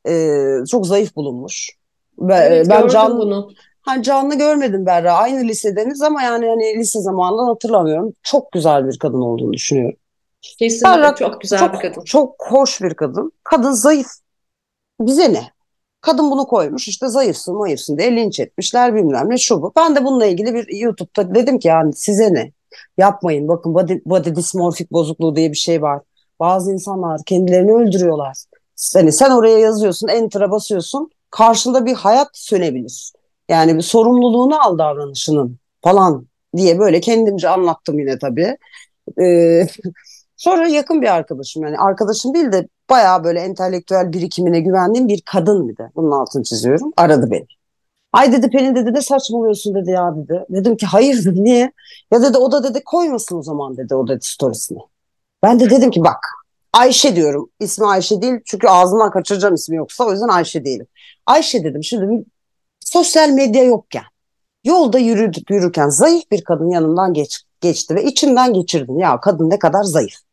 e, çok zayıf bulunmuş. Ve, e, Evet ben gördüm can, bunu. hani canlı görmedim Berra. Aynı lisedeniz ama yani hani lise zamanından hatırlamıyorum. Çok güzel bir kadın olduğunu düşünüyorum. Kesinlikle Berrak çok güzel çok bir kadın. çok hoş bir kadın. Kadın zayıf. Bize ne? Kadın bunu koymuş işte zayıfsın mayıfsın diye linç etmişler bilmem ne şu bu. Ben de bununla ilgili bir YouTube'da dedim ki yani size ne? Yapmayın bakın body, body dysmorphik bozukluğu diye bir şey var. Bazı insanlar kendilerini öldürüyorlar. Hani sen oraya yazıyorsun enter'a basıyorsun karşında bir hayat sönebilir. Yani bir sorumluluğunu al davranışının falan diye böyle kendimce anlattım yine tabii. Ee, sonra yakın bir arkadaşım yani arkadaşım değil de bayağı böyle entelektüel birikimine güvendiğim bir kadın bir de. Bunun altını çiziyorum. Aradı beni. Ay dedi Pelin dedi ne saçmalıyorsun dedi ya dedi. Dedim ki hayır dedi niye? Ya dedi o da dedi koymasın o zaman dedi o dedi storiesini. Ben de dedim ki bak Ayşe diyorum. İsmi Ayşe değil çünkü ağzından kaçıracağım ismi yoksa o yüzden Ayşe değilim. Ayşe dedim şimdi sosyal medya yokken yolda yürüdük yürürken zayıf bir kadın yanından geç, geçti ve içimden geçirdim. Ya kadın ne kadar zayıf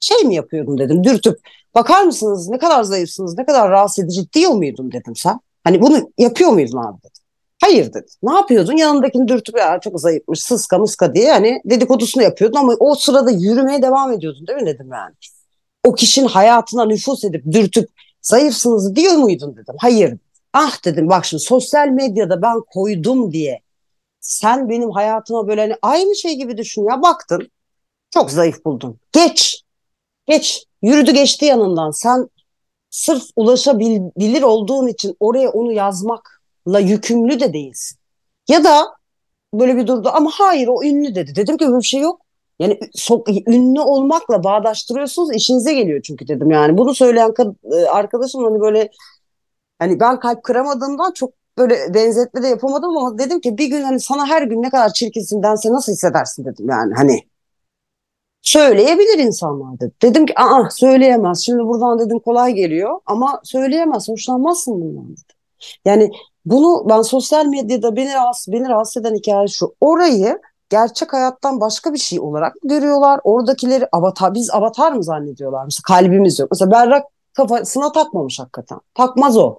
şey mi yapıyordun dedim dürtüp bakar mısınız ne kadar zayıfsınız ne kadar rahatsız edici diyor muydun dedim sen. Hani bunu yapıyor muydun abi dedim. Hayır dedi. Ne yapıyordun? Yanındakini dürtüp ya çok zayıfmış sıska mıska diye hani dedikodusunu yapıyordun ama o sırada yürümeye devam ediyordun değil mi dedim yani. O kişinin hayatına nüfus edip dürtüp zayıfsınız diyor muydun dedim. Hayır. Ah dedim bak şimdi sosyal medyada ben koydum diye sen benim hayatıma böyle hani aynı şey gibi düşün ya baktın çok zayıf buldun. Geç Geç. Yürüdü geçti yanından. Sen sırf ulaşabilir olduğun için oraya onu yazmakla yükümlü de değilsin. Ya da böyle bir durdu ama hayır o ünlü dedi. Dedim ki böyle bir şey yok. Yani so ünlü olmakla bağdaştırıyorsunuz işinize geliyor çünkü dedim yani. Bunu söyleyen e, arkadaşım hani böyle hani ben kalp kıramadığımdan çok böyle benzetme de yapamadım ama dedim ki bir gün hani sana her gün ne kadar çirkinsin dense nasıl hissedersin dedim yani hani. Söyleyebilir insanlar dedi. Dedim ki aa söyleyemez. Şimdi buradan dedim kolay geliyor ama söyleyemez. Hoşlanmazsın bundan dedi. Yani bunu ben sosyal medyada beni rahatsız, beni rahatsız eden hikaye şu. Orayı gerçek hayattan başka bir şey olarak görüyorlar. Oradakileri avatar, biz avatar mı zannediyorlar? Mesela kalbimiz yok. Mesela Berrak kafasına takmamış hakikaten. Takmaz o.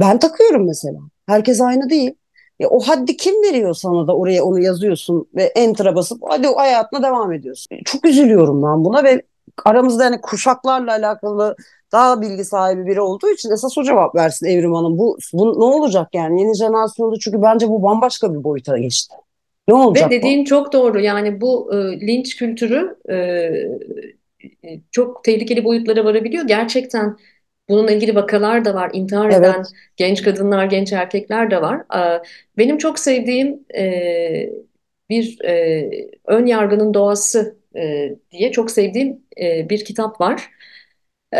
Ben takıyorum mesela. Herkes aynı değil. Ya o haddi kim veriyor sana da oraya onu yazıyorsun ve enter'a basıp hadi o hayatına devam ediyorsun. Çok üzülüyorum ben buna ve aramızda yani kuşaklarla alakalı daha bilgi sahibi biri olduğu için esas o cevap versin Evrim Hanım. Bu, bu ne olacak yani yeni jenerasyonda çünkü bence bu bambaşka bir boyuta geçti. Ne olacak Ve dediğin bu? çok doğru. Yani bu e, linç kültürü e, e, çok tehlikeli boyutlara varabiliyor. Gerçekten bununla ilgili vakalar da var. İntihar eden Evet, genç kadınlar, genç erkekler de var. E, benim çok sevdiğim e, bir e, Ön Yargının Doğası e, diye çok sevdiğim bir kitap var.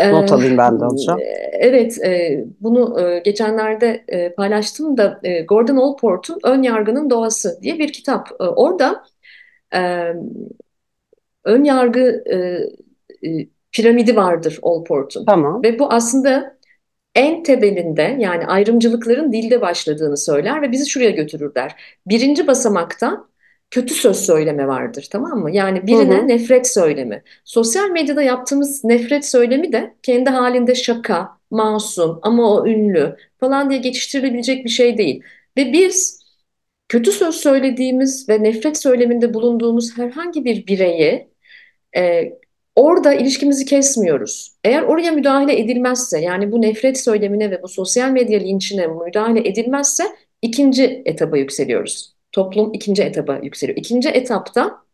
not Ee, alayım ben de alacağım. evet, bunu geçenlerde paylaştım da Gordon Allport'un Ön Yargının Doğası diye bir kitap. Orada ön yargı piramidi vardır Allport'un Tamam. ve bu aslında en temelinde yani ayrımcılıkların dilde başladığını söyler ve bizi şuraya götürür der. Birinci basamakta kötü söz söyleme vardır tamam mı? Yani Hı birine hı. nefret söylemi. Sosyal medyada yaptığımız nefret söylemi de kendi halinde şaka, masum ama o ünlü falan diye geçiştirilebilecek bir şey değil. Ve biz kötü söz söylediğimiz ve nefret söyleminde bulunduğumuz herhangi bir bireyi e, orada ilişkimizi kesmiyoruz. Eğer oraya müdahale edilmezse, yani bu nefret söylemine ve bu sosyal medya linçine müdahale edilmezse ikinci etaba yükseliyoruz. Toplum ikinci etaba yükseliyor. İkinci etapta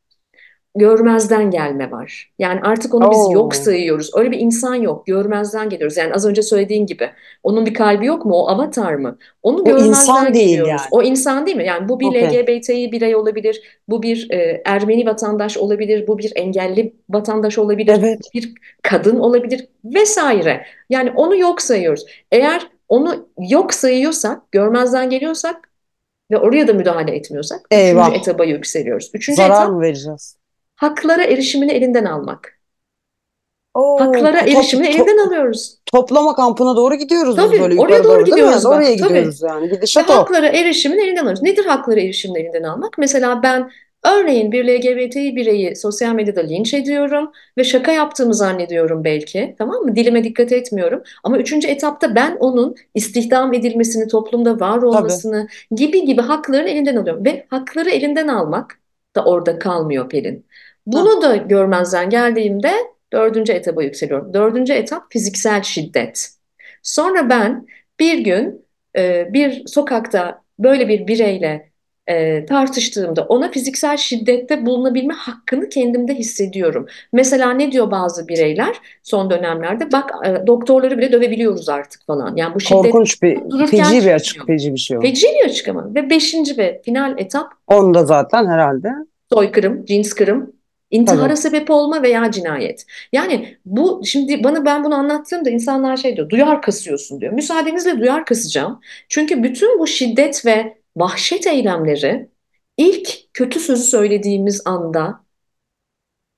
görmezden gelme var. Yani artık onu biz yok Oo, sayıyoruz. Öyle bir insan yok. Görmezden geliyoruz. Yani az önce söylediğin gibi. Onun bir kalbi yok mu? O avatar mı? Onu o insan görmezden değil geliyoruz. yani. O insan değil mi? Yani bu bir Okey. LGBTİ birey olabilir. Bu bir e, Ermeni vatandaş olabilir. Bu bir engelli vatandaş olabilir. Evet. bir kadın olabilir vesaire. Yani onu yok sayıyoruz. Eğer onu yok sayıyorsak, görmezden geliyorsak ve oraya da müdahale etmiyorsak üçüncü Eyvah. etaba yükseliyoruz. Üçüncü Zarar etap mı vereceğiz? Haklara erişimini elinden almak. Oo, Haklara top, erişimini to- elinden alıyoruz. toplama kampına doğru gidiyoruz biz Tabii böyle oraya yukarı doğru doğru gidiyoruz Oraya bak. Tabii. gidiyoruz yani. Ve Gidişat o. haklara erişimini elinden alıyoruz. Nedir haklara erişimini elinden almak? Mesela ben örneğin bir LGBTİ bireyi sosyal medyada linç ediyorum ve şaka yaptığımı zannediyorum belki. Tamam mı? Dilime dikkat etmiyorum. Ama üçüncü etapta ben onun istihdam edilmesini, toplumda var Tabii. olmasını gibi gibi haklarını elinden alıyorum. Ve hakları elinden almak da orada kalmıyor Pelin. Bunu da görmezden geldiğimde dördüncü etaba yükseliyorum. Dördüncü etap fiziksel şiddet. Sonra ben bir gün e, bir sokakta böyle bir bireyle e, tartıştığımda ona fiziksel şiddette bulunabilme hakkını kendimde hissediyorum. Mesela ne diyor bazı bireyler son dönemlerde? Bak e, doktorları bile dövebiliyoruz artık falan. Yani bu şiddet Korkunç bir, feci bir açık, feci bir şey o. Feci bir açıklama. Ve beşinci ve final etap Onda zaten herhalde. soykırım, cins kırım, intihara Tabii. sebep olma veya cinayet. Yani bu şimdi bana ben bunu anlattığımda insanlar şey diyor, duyar kasıyorsun diyor. Müsaadenizle duyar kasacağım. Çünkü bütün bu şiddet ve vahşet eylemleri ilk kötü sözü söylediğimiz anda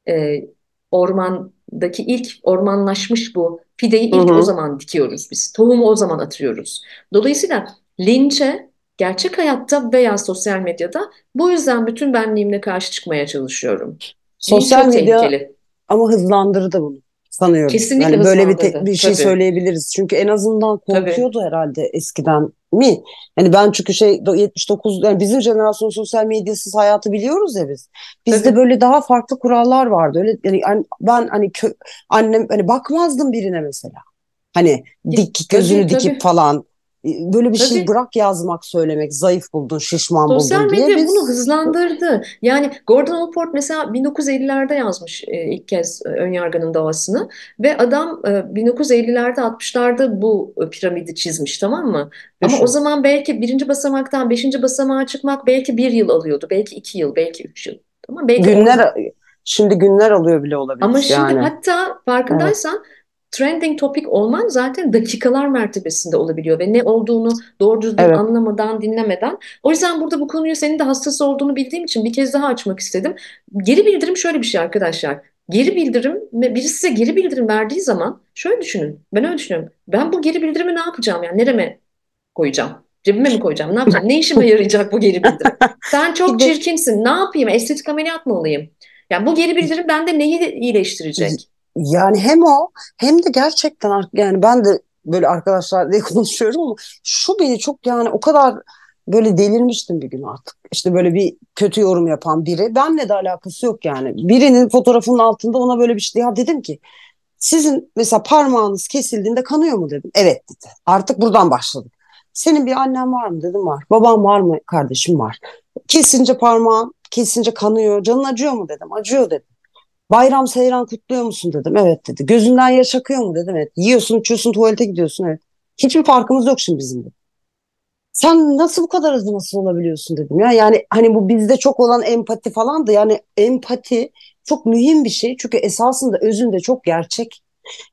e, ormandaki ilk ormanlaşmış bu fideyi ilk o hı. zaman dikiyoruz biz. Tohumu o zaman atıyoruz. Dolayısıyla linçe gerçek hayatta veya sosyal medyada bu yüzden bütün benliğimle karşı çıkmaya çalışıyorum. Sosyal çok medya tehlikeli. ama hızlandırdı bunu sanıyorum. Kesinlikle Yani böyle bir te- bir şey Tabii, söyleyebiliriz. Çünkü en azından tabii, korkuyordu herhalde eskiden mi? Yani ben çünkü şey do- 79 yani bizim jenerasyon sosyal medyasız hayatı biliyoruz ya biz. Bizde tabii. böyle daha farklı kurallar vardı. Öyle yani an- ben hani kö- annem hani bakmazdım birine mesela. Hani dik Tabii, gözünü dikip tabii, falan böyle bir şey tabii. bırak yazmak söylemek zayıf buldun şişman Sosyal buldun diye medya bunu biz hızlandırdı. Yani Gordon Allport mesela 1950'lerde yazmış e, ilk kez e, önyargının doğasını ve adam e, 1950'lerde 60'larda bu e, piramidi çizmiş tamam mı? Ama o düşün. zaman belki birinci basamaktan beşinci basamağa çıkmak belki bir yıl alıyordu, belki iki yıl, belki üç yıl. Tamam, belki. Günler şimdi günler alıyor bile Ama olabilir şimdi yani. hatta Evet. Trending topic olman zaten dakikalar mertebesinde olabiliyor ve ne olduğunu doğru düzgün Evet. anlamadan, dinlemeden. O yüzden burada bu konuyu senin de hassas olduğunu bildiğim için bir kez daha açmak istedim. Geri bildirim şöyle bir şey arkadaşlar. Geri bildirim ve birisi size geri bildirim verdiği zaman şöyle düşünün. Ben öyle düşünüyorum. Ben bu geri bildirimi ne yapacağım yani nereme koyacağım? Cebime mi koyacağım? Ne yapacağım? Ne işime yarayacak bu geri bildirim? Sen çok çirkinsin. Ne yapayım? Estetik ameliyat mı olayım? Yani bu geri bildirim bende neyi iyileştirecek? Yani hem o hem de gerçekten yani ben de böyle arkadaşlar diye konuşuyorum ama şu beni çok yani o kadar böyle delirmiştim bir gün artık. İşte böyle bir kötü yorum yapan biri. Benle de alakası yok yani. Birinin fotoğrafının altında ona böyle bir şey ya dedim ki sizin mesela parmağınız kesildiğinde kanıyor mu dedim. Evet dedi. Artık buradan başladık. Senin bir annen var mı dedim var. Babam var mı kardeşim var. Kesince parmağın kesince kanıyor. Canın acıyor mu dedim. Acıyor dedim. Bayram seyran kutluyor musun dedim. Evet dedi. Gözünden yaş akıyor mu dedim. Evet. Yiyorsun, içiyorsun, tuvalete gidiyorsun. Evet. Hiçbir farkımız yok şimdi bizim de. Sen nasıl bu kadar acımasız olabiliyorsun dedim ya. Yani hani bu bizde çok olan empati falan da yani empati çok mühim bir şey. Çünkü esasında özünde çok gerçek.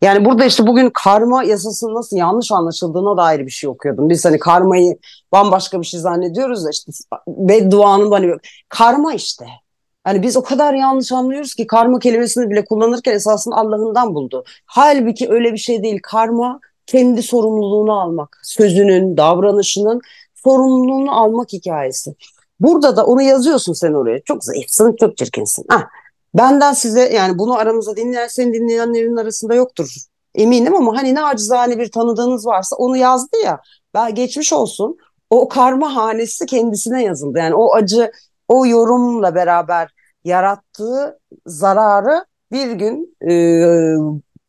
Yani burada işte bugün karma yasasının nasıl yanlış anlaşıldığına dair bir şey okuyordum. Biz hani karmayı bambaşka bir şey zannediyoruz da işte bedduanın hani karma işte. Hani biz o kadar yanlış anlıyoruz ki karma kelimesini bile kullanırken esasında Allah'ından buldu. Halbuki öyle bir şey değil. Karma kendi sorumluluğunu almak, sözünün, davranışının sorumluluğunu almak hikayesi. Burada da onu yazıyorsun sen oraya. Çok zayıfsın, çok çirkinsin. Heh. Benden size yani bunu aranızda dinleyen, seni dinleyenlerin arasında yoktur eminim ama hani ne acizane bir tanıdığınız varsa onu yazdı ya. Ben geçmiş olsun. O karma hanesi kendisine yazıldı. Yani o acı, o yorumla beraber yarattığı zararı bir gün e,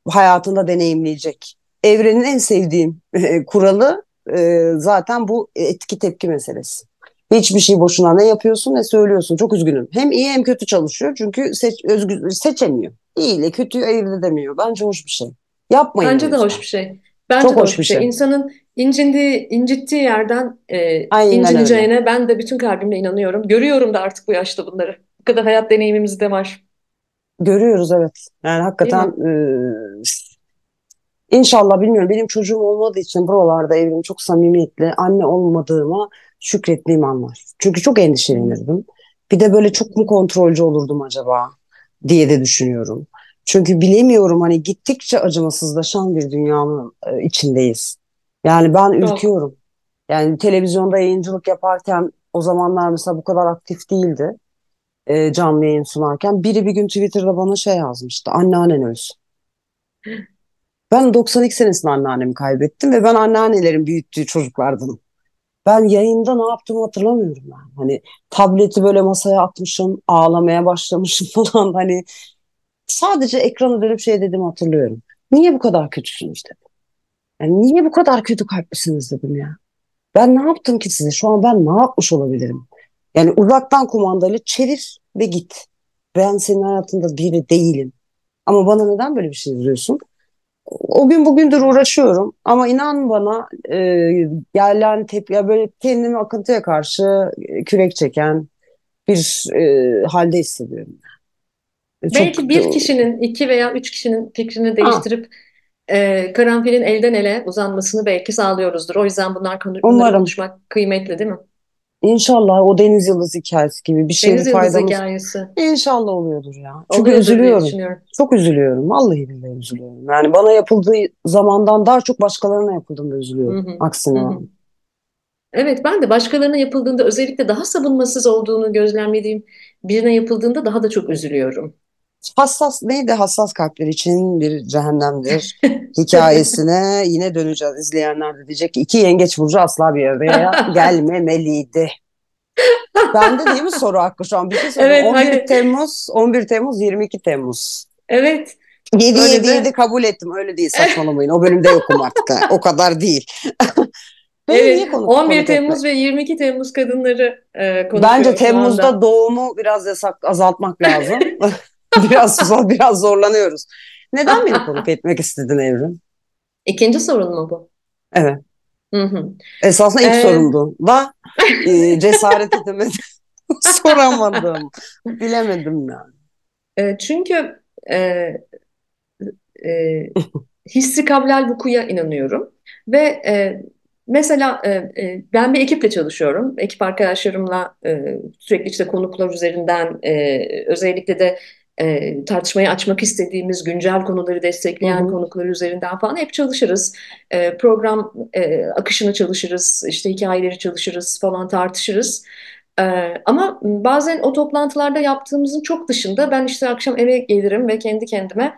hayatında deneyimleyecek. Evrenin en sevdiğim e, kuralı e, zaten bu etki tepki meselesi. Hiçbir şey boşuna ne yapıyorsun ne söylüyorsun. Çok üzgünüm. Hem iyi hem kötü çalışıyor çünkü seç, özgür, seçemiyor. İyi ile kötüyü ayırt edemiyor. Bence hoş bir şey. Yapmayın. Bence de hoş bir şey. Bence Çok de hoş bir şey. şey. İnsanın incindiği, incittiği yerden e, incineceğine öyle. ben de bütün kalbimle inanıyorum. Görüyorum da artık bu yaşta bunları. Bu kadar hayat deneyimimiz de var. Görüyoruz evet. Yani hakikaten e, İnşallah bilmiyorum benim çocuğum olmadığı için buralarda evrim çok samimiyetle anne olmadığıma şükrettiğim anlar. Çünkü çok endişelenirdim. Bir de böyle çok mu kontrolcü olurdum acaba diye de düşünüyorum. Çünkü bilemiyorum hani gittikçe acımasızlaşan bir dünyanın e, içindeyiz. Yani ben ürküyorum. Yani televizyonda yayıncılık yaparken o zamanlar mesela bu kadar aktif değildi. E, canlı yayın sunarken. Biri bir gün Twitter'da bana şey yazmıştı. Anneannen ölsün. Ben 92 senesinde anneannemi kaybettim ve ben anneannelerin büyüttüğü çocuklardım. Ben yayında ne yaptığımı hatırlamıyorum ben. Hani tableti böyle masaya atmışım, ağlamaya başlamışım falan. Hani sadece ekranı dönüp şey dedim hatırlıyorum. Niye bu kadar kötüsünüz dedim. Yani niye bu kadar kötü kalplisiniz dedim ya. Ben ne yaptım ki size? Şu an ben ne yapmış olabilirim? Yani uzaktan kumandayla çevir ve git. Ben senin hayatında biri değilim. Ama bana neden böyle bir şey yazıyorsun? o gün bugündür uğraşıyorum ama inan bana e, yerlen tepki ya böyle kendimi akıntıya karşı e, kürek çeken bir e, halde hissediyorum. Belki Çok, bir kişinin, iki veya üç kişinin fikrini değiştirip e, karanfilin elden ele uzanmasını belki sağlıyoruzdur. O yüzden bunlar konu, bunları konuşmak kıymetli değil mi? İnşallah o Deniz Yıldız hikayesi gibi bir şey Deniz faydamız. hikayesi. İnşallah oluyordur ya. Çünkü oluyordur üzülüyorum. Çok üzülüyorum. Vallahi billahi üzülüyorum. Yani bana yapıldığı zamandan daha çok başkalarına yapıldığında üzülüyorum. Hı hı. Aksine. Hı hı. Evet ben de başkalarına yapıldığında özellikle daha savunmasız olduğunu gözlemlediğim birine yapıldığında daha da çok üzülüyorum. Hassas neydi hassas kalpler için bir cehennemdir hikayesine yine döneceğiz. İzleyenler de diyecek ki iki yengeç burcu asla bir araya gelmemeliydi. Bende değil mi soru hakkı şu an? Bir şey evet, 11 hani... Temmuz, 11 Temmuz, 22 Temmuz. Evet. 7 7 7 kabul ettim. Öyle değil saçmalamayın. O bölümde yokum artık. O kadar değil. evet, 11 Temmuz etmek? ve 22 Temmuz kadınları e, konuşuyor Bence Temmuz'da doğumu biraz yasak azaltmak lazım. biraz biraz zorlanıyoruz. Neden beni konuk etmek istedin Evrim? İkinci sorun mu bu? Evet. Hı hı. Esasında ilk ee... sorundu. Da e, cesaret edemedim. Soramadım. Bilemedim yani. E, çünkü e, e, hissi kablel vukuya inanıyorum. Ve e, mesela e, e, ben bir ekiple çalışıyorum. Ekip arkadaşlarımla e, sürekli işte konuklar üzerinden e, özellikle de e, tartışmayı açmak istediğimiz güncel konuları destekleyen Hı-hı. konuklar üzerinden falan hep çalışırız. E, program e, akışını çalışırız, işte hikayeleri çalışırız falan tartışırız. E, ama bazen o toplantılarda yaptığımızın çok dışında ben işte akşam eve gelirim ve kendi kendime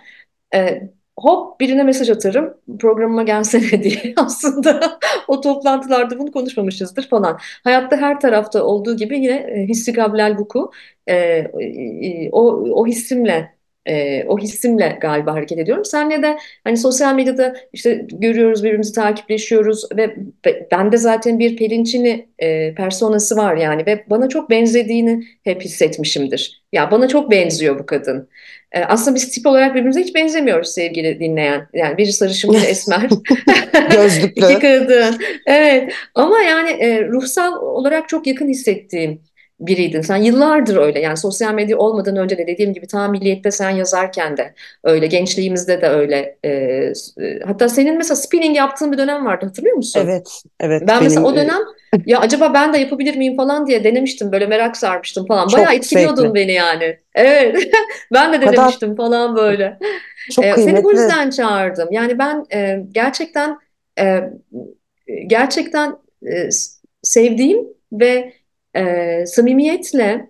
e, hop birine mesaj atarım programıma gelsene diye aslında o toplantılarda bunu konuşmamışızdır falan. Hayatta her tarafta olduğu gibi yine e, hissi kablel vuku e, e, o, o hissimle e, o hissimle galiba hareket ediyorum. Senle de hani sosyal medyada işte görüyoruz birbirimizi takipleşiyoruz ve bende zaten bir Pelinçini e, personası var yani ve bana çok benzediğini hep hissetmişimdir. Ya bana çok benziyor bu kadın. E, aslında biz tip olarak birbirimize hiç benzemiyoruz sevgili dinleyen. Yani biri sarışın, biri esmer. Gözlüklü. İki kadın. Evet. Ama yani e, ruhsal olarak çok yakın hissettiğim biriydin. Sen yıllardır öyle yani sosyal medya olmadan önce de dediğim gibi tam milliyette sen yazarken de öyle gençliğimizde de öyle. E, e, hatta senin mesela spinning yaptığın bir dönem vardı hatırlıyor musun? Evet, evet. Ben benim, mesela o dönem ya acaba ben de yapabilir miyim falan diye denemiştim böyle merak sarmıştım falan. Çok Bayağı etkiliyordun zevkli. beni yani. Evet. ben de denemiştim falan böyle. Çok Ee, seni bu yüzden çağırdım. Yani ben e, gerçekten e, gerçekten e, sevdiğim ve e, samimiyetle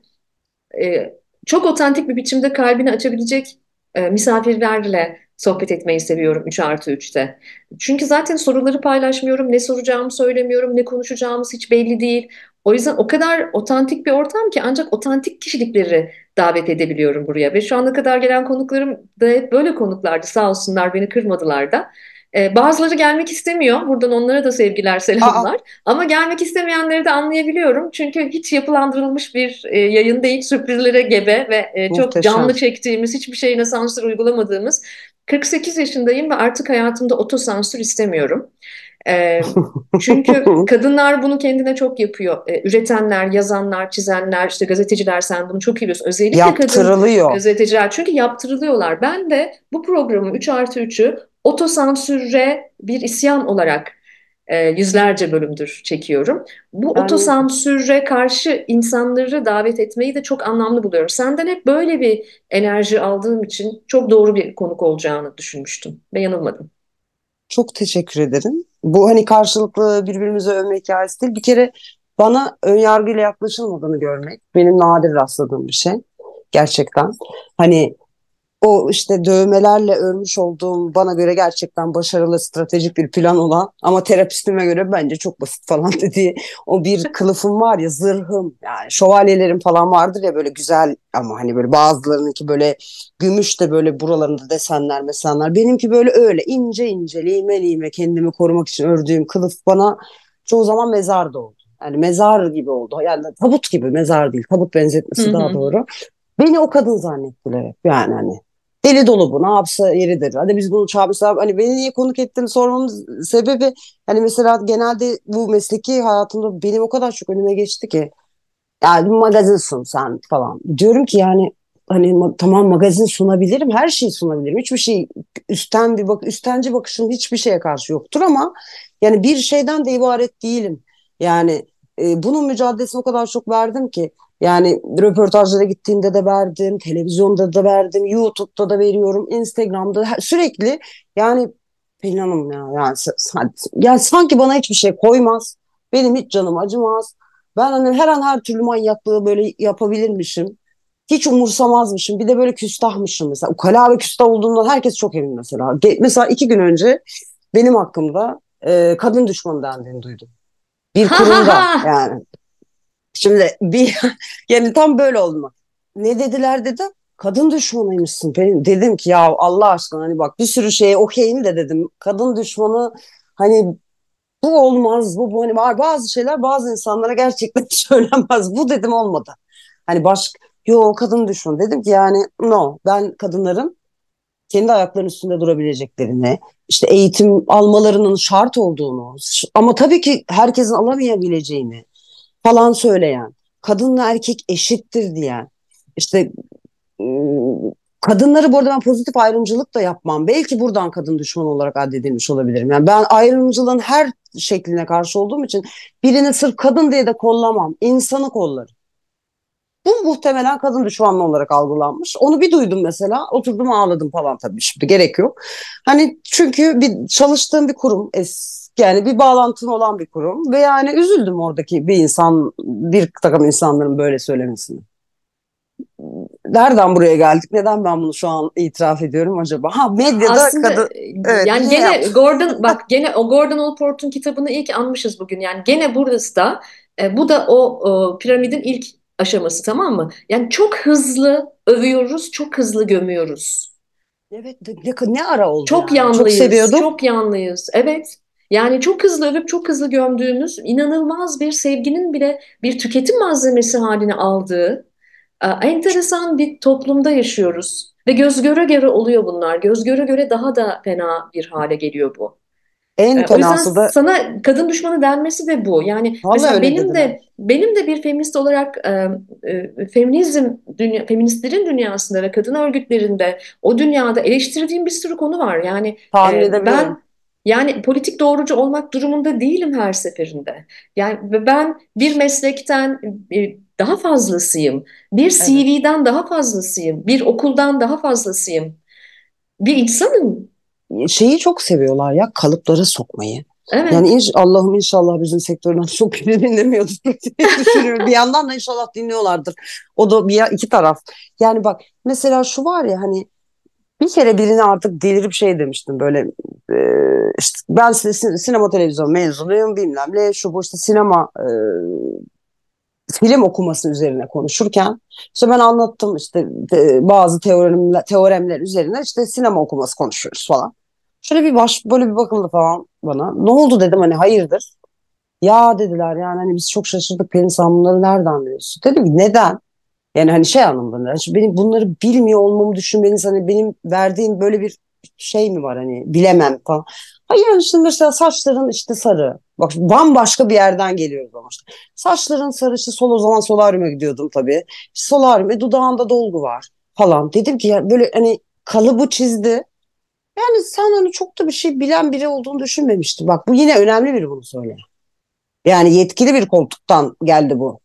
e, çok otantik bir biçimde kalbini açabilecek e, misafirlerle sohbet etmeyi seviyorum 3 artı 3'te. Çünkü zaten soruları paylaşmıyorum, ne soracağımı söylemiyorum, ne konuşacağımız hiç belli değil. O yüzden o kadar otantik bir ortam ki ancak otantik kişilikleri davet edebiliyorum buraya. Ve şu ana kadar gelen konuklarım da hep böyle konuklardı sağ olsunlar beni kırmadılar da. Ee, bazıları gelmek istemiyor. Buradan onlara da sevgiler, selamlar. Ama gelmek istemeyenleri de anlayabiliyorum. Çünkü hiç yapılandırılmış bir e, yayın değil. Sürprizlere gebe ve e, çok Muhteşem. canlı çektiğimiz, hiçbir şeyine sansür uygulamadığımız. 48 yaşındayım ve artık hayatımda otosansür istemiyorum. E, çünkü kadınlar bunu kendine çok yapıyor. E, üretenler, yazanlar, çizenler, işte gazeteciler sen bunu çok iyi biliyorsun. Özellikle kadın gazeteciler çünkü yaptırılıyorlar. Ben de bu programı 3 artı 3'ü otosansüre bir isyan olarak e, yüzlerce bölümdür çekiyorum. Bu Ben- otosansüre karşı insanları davet etmeyi de çok anlamlı buluyorum. Senden hep böyle bir enerji aldığım için çok doğru bir konuk olacağını düşünmüştüm ve yanılmadım. Çok teşekkür ederim. Bu hani karşılıklı birbirimizi övme hikayesi değil. Bir kere bana önyargıyla yaklaşılmadığını görmek benim nadir rastladığım bir şey. Gerçekten. Hani o işte dövmelerle örmüş olduğum bana göre gerçekten başarılı stratejik bir plan olan ama terapistime göre bence çok basit falan dediği o bir kılıfım var ya zırhım yani şövalyelerim falan vardır ya böyle güzel ama hani böyle bazılarınınki böyle gümüş de böyle buralarında desenler mesenler benimki böyle öyle ince ince lime lime kendimi korumak için ördüğüm kılıf bana çoğu zaman mezar da oldu. Yani mezar gibi oldu. Yani tabut gibi mezar değil. Tabut benzetmesi Hı daha doğru. Beni o kadın zannettiler hep. Yani hani deli dolu bu. Ne yapsa yeridir. Hadi biz bunu çağırmışlar. Hani beni niye konuk ettiğini sormamız sebebi hani mesela genelde bu mesleki hayatımda benim o kadar çok önüme geçti ki yani bir magazinsin sen falan. Diyorum ki yani hani ma- tamam magazin sunabilirim. Her şeyi sunabilirim. Hiçbir şey üstten bir bak üstenci bakışım hiçbir şeye karşı yoktur ama yani bir şeyden de ibaret değilim. Yani e, bunun mücadelesini o kadar çok verdim ki yani röportajlara gittiğimde de verdim, televizyonda da verdim, YouTube'da da veriyorum, Instagram'da sürekli yani Pelin Hanım ya yani, yani sanki bana hiçbir şey koymaz. Benim hiç canım acımaz. Ben hani her an her türlü manyaklığı böyle yapabilirmişim. Hiç umursamazmışım. Bir de böyle küstahmışım mesela. Ukala ve küstah olduğumdan herkes çok emin mesela. Ge- Mesela iki gün önce benim hakkımda e, kadın düşmanı dendiğini duydum. Bir kurumda yani. Şimdi bir yani tam böyle oldu. Ne dediler dedim. Kadın düşmanıymışsın. Benim dedim ki ya Allah aşkına hani bak bir sürü şeye okeyim de dedim. Kadın düşmanı hani bu olmaz. Bu, bu hani var bazı şeyler bazı insanlara gerçekten söylenmez. Bu dedim olmadı. Hani baş yo kadın düşmanı dedim ki yani no ben kadınların kendi ayaklarının üstünde durabileceklerini, işte eğitim almalarının şart olduğunu ama tabii ki herkesin alamayabileceğini falan söyleyen, kadınla erkek eşittir diyen, işte kadınları bu arada ben pozitif ayrımcılık da yapmam. Belki buradan kadın düşmanı olarak addedilmiş olabilirim. Yani ben ayrımcılığın her şekline karşı olduğum için birini sırf kadın diye de kollamam. İnsanı kollarım. Bu muhtemelen kadın düşmanlığı olarak algılanmış. Onu bir duydum mesela. Oturdum ağladım falan tabii şimdi gerek yok. Hani çünkü bir çalıştığım bir kurum es, yani bir bağlantın olan bir kurum ve yani üzüldüm oradaki bir insan bir takım insanların böyle söylemesini. nereden buraya geldik? Neden ben bunu şu an itiraf ediyorum acaba? Ha medyada Aslında kadın evet yani gene yapmış? Gordon bak gene o Gordon Allport'un kitabını ilk anmışız bugün. Yani gene burası da e, bu da o, o piramidin ilk aşaması tamam mı? Yani çok hızlı övüyoruz, çok hızlı gömüyoruz. Evet ne, ne ara oldu Çok yani? Çok yanlıyız, seviyordum. çok yanlıyız. Evet. Yani çok hızlı övüp çok hızlı gömdüğümüz inanılmaz bir sevginin bile bir tüketim malzemesi haline aldığı e, enteresan bir toplumda yaşıyoruz. Ve göz göre göre oluyor bunlar. Göz göre göre daha da fena bir hale geliyor bu. En E, fenası da sana kadın düşmanı denmesi de bu. Yani vallahi mesela benim dediler. de benim de bir feminist olarak e, e, feminizm dünya, feministlerin dünyasında ve kadın örgütlerinde o dünyada eleştirdiğim bir sürü konu var. Yani Tahmin e, ben yani politik doğrucu olmak durumunda değilim her seferinde. Yani ben bir meslekten e, daha fazlasıyım. Bir Evet. CV'den daha fazlasıyım. Bir okuldan daha fazlasıyım. Bir insanım. Şeyi çok seviyorlar ya kalıplara sokmayı. Yani Evet. inş Allah'ım inşallah bizim sektörden çok biri dinlemiyordur diye düşünüyorum. Bir yandan da inşallah dinliyorlardır. O da bir iki taraf. Yani bak mesela şu var ya hani bir kere birine artık delirip şey demiştim böyle e, işte ben sin- sinema televizyon mezunuyum bilmem ne şu bu işte sinema e, film okuması üzerine konuşurken işte ben anlattım işte de- bazı teoremler, teoremler üzerine işte sinema okuması konuşuyoruz falan. Şöyle bir baş böyle bir bakıldı falan bana. Ne oldu dedim hani hayırdır? Ya dediler yani hani biz çok şaşırdık Pelin sen bunları nereden biliyorsun? Dedim neden? Yani hani şey anlamında yani benim bunları bilmiyor olmamı düşünmeniz hani benim verdiğim böyle bir şey mi var hani bilemem falan. Hayır yani şimdi mesela saçların işte sarı. Bak bambaşka bir yerden geliyoruz ama işte. Saçların sarı işte sol o zaman solaryuma gidiyordum tabii. Solaryum e dudağında dolgu var falan. Dedim ki ya böyle hani kalıbı çizdi. Yani sen hani çok da bir şey bilen biri olduğunu düşünmemiştim. Bak bu yine önemli biri bunu söyle. Yani yetkili bir koltuktan geldi bu.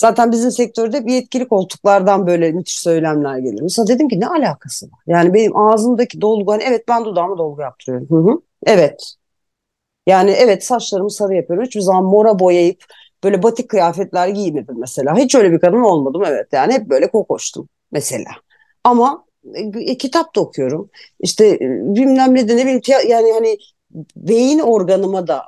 Zaten bizim sektörde bir yetkili koltuklardan böyle müthiş söylemler gelir. Mesela dedim ki ne alakası var? Yani benim ağzımdaki dolgu hani evet ben dudağıma dolgu yaptırıyorum. Hı hı. Evet. Yani evet saçlarımı sarı yapıyorum. Hiçbir zaman mora boyayıp böyle batik kıyafetler giymedim mesela. Hiç öyle bir kadın olmadım evet. Yani hep böyle kokoştum mesela. Ama e, kitap da okuyorum. İşte e, bilmem ne de ne bileyim yani hani beyin organıma da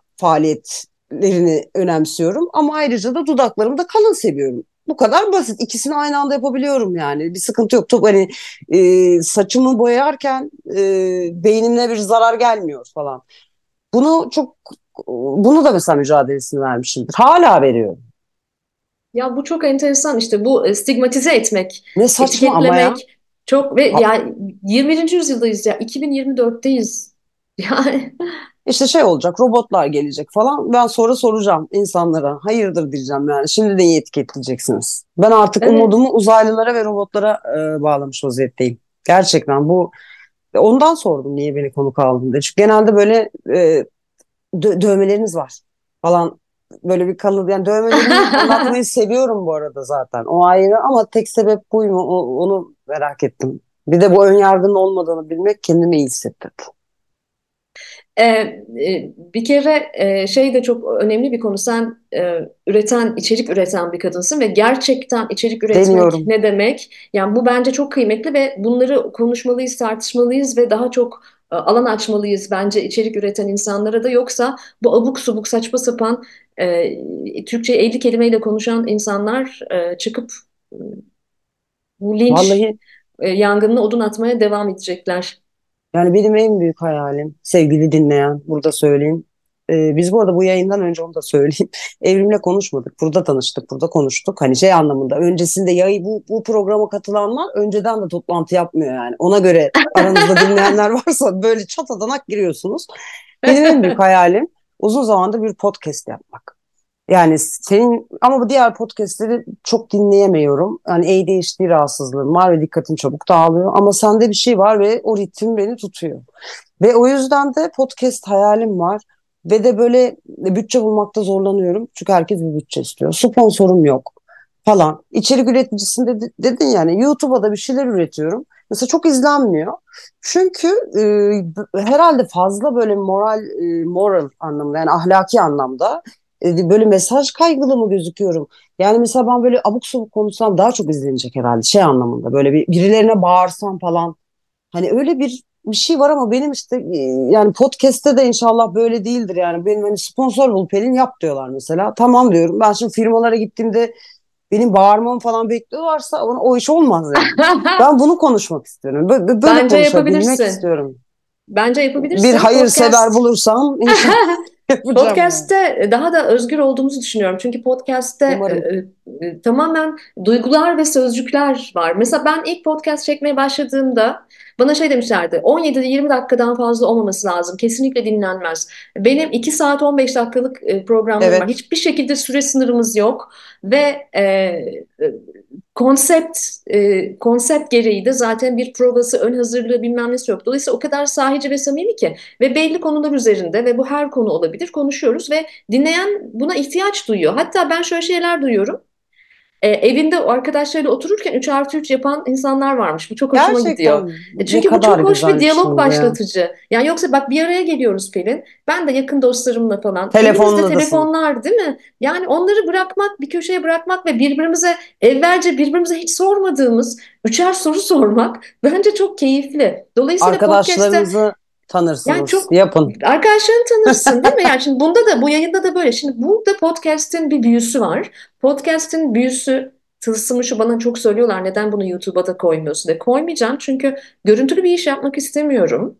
faaliyetlerini önemsiyorum. Ama ayrıca da dudaklarımı da kalın seviyorum. Bu kadar basit. İkisini aynı anda yapabiliyorum yani. Bir sıkıntı yok. Çok hani e, saçımı boyarken e, beynimle bir zarar gelmiyor falan. Bunu çok bunu da mesela mücadelesini vermişimdir. Hala veriyorum. Ya bu çok enteresan işte bu e, stigmatize etmek, Ne saçma ama ya. çok ve Ha- yani 21. yüzyıldayız ya 2024'teyiz. Yani İşte şey olacak robotlar gelecek falan. Ben sonra soracağım insanlara. Hayırdır diyeceğim yani. Şimdi de iyi etiketleyeceksiniz. Ben artık evet. umudumu uzaylılara ve robotlara e, bağlamış vaziyetteyim. Gerçekten bu ondan sordum niye beni konuk aldın diye. Çünkü genelde böyle e, dö- dövmeleriniz var falan. Böyle bir kalıp yani dövmelerimi anlatmayı seviyorum bu arada zaten. O ayrı ama tek sebep bu mu? O- onu merak ettim. Bir de bu ön yargının olmadığını bilmek kendimi iyi hissettirdi. Ee, e, bir kere e, şey de çok önemli bir konu. Sen e, üreten, içerik üreten bir kadınsın ve gerçekten içerik üretmek Deniyorum. ne demek? Yani bu bence çok kıymetli ve bunları konuşmalıyız, tartışmalıyız ve daha çok e, alan açmalıyız bence içerik üreten insanlara da. Yoksa bu abuk subuk saçma sapan e, Türkçe 50 kelimeyle konuşan insanlar e, çıkıp e, bu linç Vallahi e, yangınına odun atmaya devam edecekler. Yani benim en büyük hayalim sevgili dinleyen burada söyleyeyim. Ee, biz bu arada bu yayından önce onu da söyleyeyim. Evrimle konuşmadık. Burada tanıştık, burada konuştuk. Hani şey anlamında öncesinde yayı bu, bu programa katılanlar önceden de toplantı yapmıyor yani. Ona göre aranızda dinleyenler varsa böyle çatadanak giriyorsunuz. Benim en büyük hayalim uzun zamandır bir podcast yapmak. Yani senin ama bu diğer podcastleri çok dinleyemiyorum. Yani ADHD rahatsızlığım var ve dikkatim çabuk dağılıyor. Ama sende bir şey var ve o ritim beni tutuyor. Ve o yüzden de podcast hayalim var. Ve de böyle bütçe bulmakta zorlanıyorum. Çünkü herkes bir bütçe istiyor. Sponsorum yok falan. İçerik üreticisinde de- dedin yani YouTube'a da bir şeyler üretiyorum. Mesela çok izlenmiyor. Çünkü e, herhalde fazla böyle moral e, moral anlamda yani ahlaki anlamda E, böyle mesaj kaygılı mı gözüküyorum? Yani mesela ben böyle abuk sabuk konuşsam daha çok izlenecek herhalde şey anlamında böyle bir birilerine bağırsam falan. Hani öyle bir bir şey var ama benim işte e, yani podcast'te de inşallah böyle değildir yani. Benim hani sponsor bul Pelin yap diyorlar mesela. Tamam diyorum. Ben şimdi firmalara gittiğimde benim bağırmamı falan bekliyorlarsa o, o iş olmaz yani. Ben bunu konuşmak istiyorum. Böyle, böyle Bence konuşabilmek yapabilirsin. istiyorum. Bence yapabilirsin. Bir hayırsever Podcast- bulursam inşallah. Podcast'te daha da özgür olduğumuzu düşünüyorum. Çünkü podcast'te Umarım. e, e, tamamen duygular ve sözcükler var. Mesela ben ilk podcast çekmeye başladığımda bana şey demişlerdi. 17-20 dakikadan fazla olmaması lazım. Kesinlikle dinlenmez. Benim 2 saat 15 dakikalık e, programlarım Evet. var. Hiçbir şekilde süre sınırımız yok. Ve e, konsept e, konsept gereği de zaten bir provası, ön hazırlığı bilmem nesi yok. Dolayısıyla o kadar sahici ve samimi ki ve belli konular üzerinde ve bu her konu olabilir konuşuyoruz ve dinleyen buna ihtiyaç duyuyor. Hatta ben şöyle şeyler duyuyorum. E, evinde arkadaşlarıyla otururken 3 artı 3 yapan insanlar varmış. Bu çok hoşuma gidiyor. Gerçekten E, Çünkü bu çok hoş bir diyalog şey bu ya. başlatıcı. Yani yoksa bak bir araya geliyoruz Pelin. Ben de yakın dostlarımla falan. Telefonla telefonlar değil mi? Yani onları bırakmak, bir köşeye bırakmak ve birbirimize evvelce birbirimize hiç sormadığımız üçer soru sormak bence çok keyifli. Dolayısıyla podcast'te tanırsınız. Yani çok- Yapın. Arkadaşlarını tanırsın değil mi? Yani şimdi bunda da bu yayında da böyle. Şimdi burada podcast'in bir büyüsü var. Podcast'in büyüsü tılsımı şu bana çok söylüyorlar. Neden bunu YouTube'a da koymuyorsun diye. Koymayacağım çünkü görüntülü bir iş yapmak istemiyorum.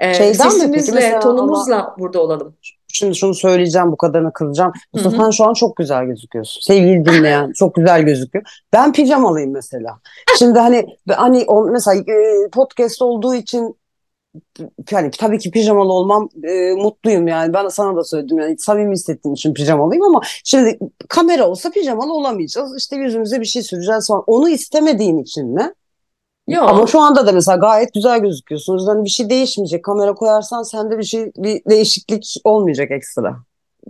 Ee, Şeyden sesimizle, tonumuzla burada olalım. Şimdi şunu söyleyeceğim bu kadarını kıracağım. Mustafa sen şu an çok güzel gözüküyorsun. Sevgili dinleyen çok güzel gözüküyor. Ben pijamalıyım mesela. Şimdi hani hani o, mesela e, podcast olduğu için yani tabii ki pijamalı olmam e, mutluyum yani. Ben sana da söyledim yani samimi hissettiğim için pijamalıyım ama şimdi kamera olsa pijamalı olamayacağız. İşte yüzümüze bir şey süreceğiz falan. Onu istemediğin için mi? Yok. Ama şu anda da mesela gayet güzel gözüküyorsun. O yüzden bir şey değişmeyecek. Kamera koyarsan sende bir şey bir değişiklik olmayacak ekstra.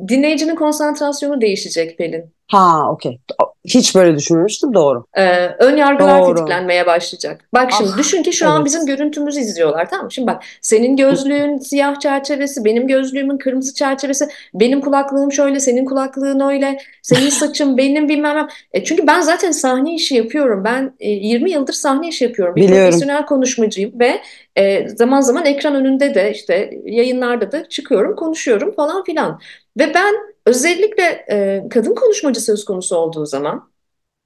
Dinleyicinin konsantrasyonu değişecek Pelin. Ha, okey. Hiç böyle düşünmemiştim. Doğru. Ee, ön yargılar Doğru. tetiklenmeye başlayacak. Bak şimdi Ah, düşün ki şu an evet. bizim görüntümüzü izliyorlar tamam mı? Şimdi bak senin gözlüğün siyah çerçevesi, benim gözlüğümün kırmızı çerçevesi, benim kulaklığım şöyle, senin kulaklığın öyle, senin saçın benim bilmem ne. E, çünkü ben zaten sahne işi yapıyorum. Ben e, 20 yıldır sahne işi yapıyorum. Bir Biliyorum. profesyonel konuşmacıyım ve e, zaman zaman ekran önünde de işte yayınlarda da çıkıyorum, konuşuyorum falan filan. Ve ben özellikle e, kadın konuşmacı söz konusu olduğu zaman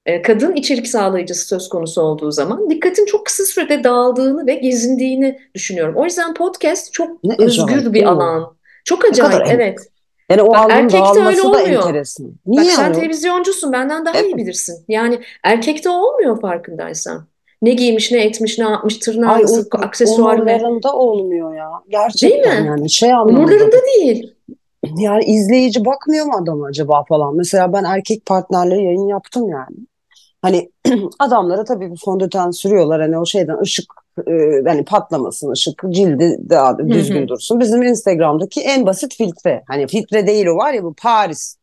e, kadın içerik sağlayıcısı söz konusu olduğu zaman dikkatin çok kısa sürede dağıldığını ve gezindiğini düşünüyorum. O yüzden podcast çok Ne özgür acayip, bir değil alan. Çok acayip, evet. Yani o Bak, erkekte öyle dağılması da olmuyor. enteresan. Bak Niye sen yani? televizyoncusun, benden daha iyi Evet. bilirsin. Yani erkekte olmuyor farkındaysan. Ne giymiş, ne etmiş, ne yapmış, tırnağı Ay nasıl, o aksesuarı ne. umurlarında olmuyor ya. Gerçekten mi? yani şey anlamında. Umurlarında değil. Yani izleyici bakmıyor mu adam acaba falan. Mesela ben erkek partnerle yayın yaptım yani. Hani adamlara tabii bu fondöten sürüyorlar hani o şeyden ışık e, hani patlamasın ışık cildi daha düzgün hı. dursun. Bizim Instagram'daki en basit filtre. Hani filtre değil o var ya bu Paris.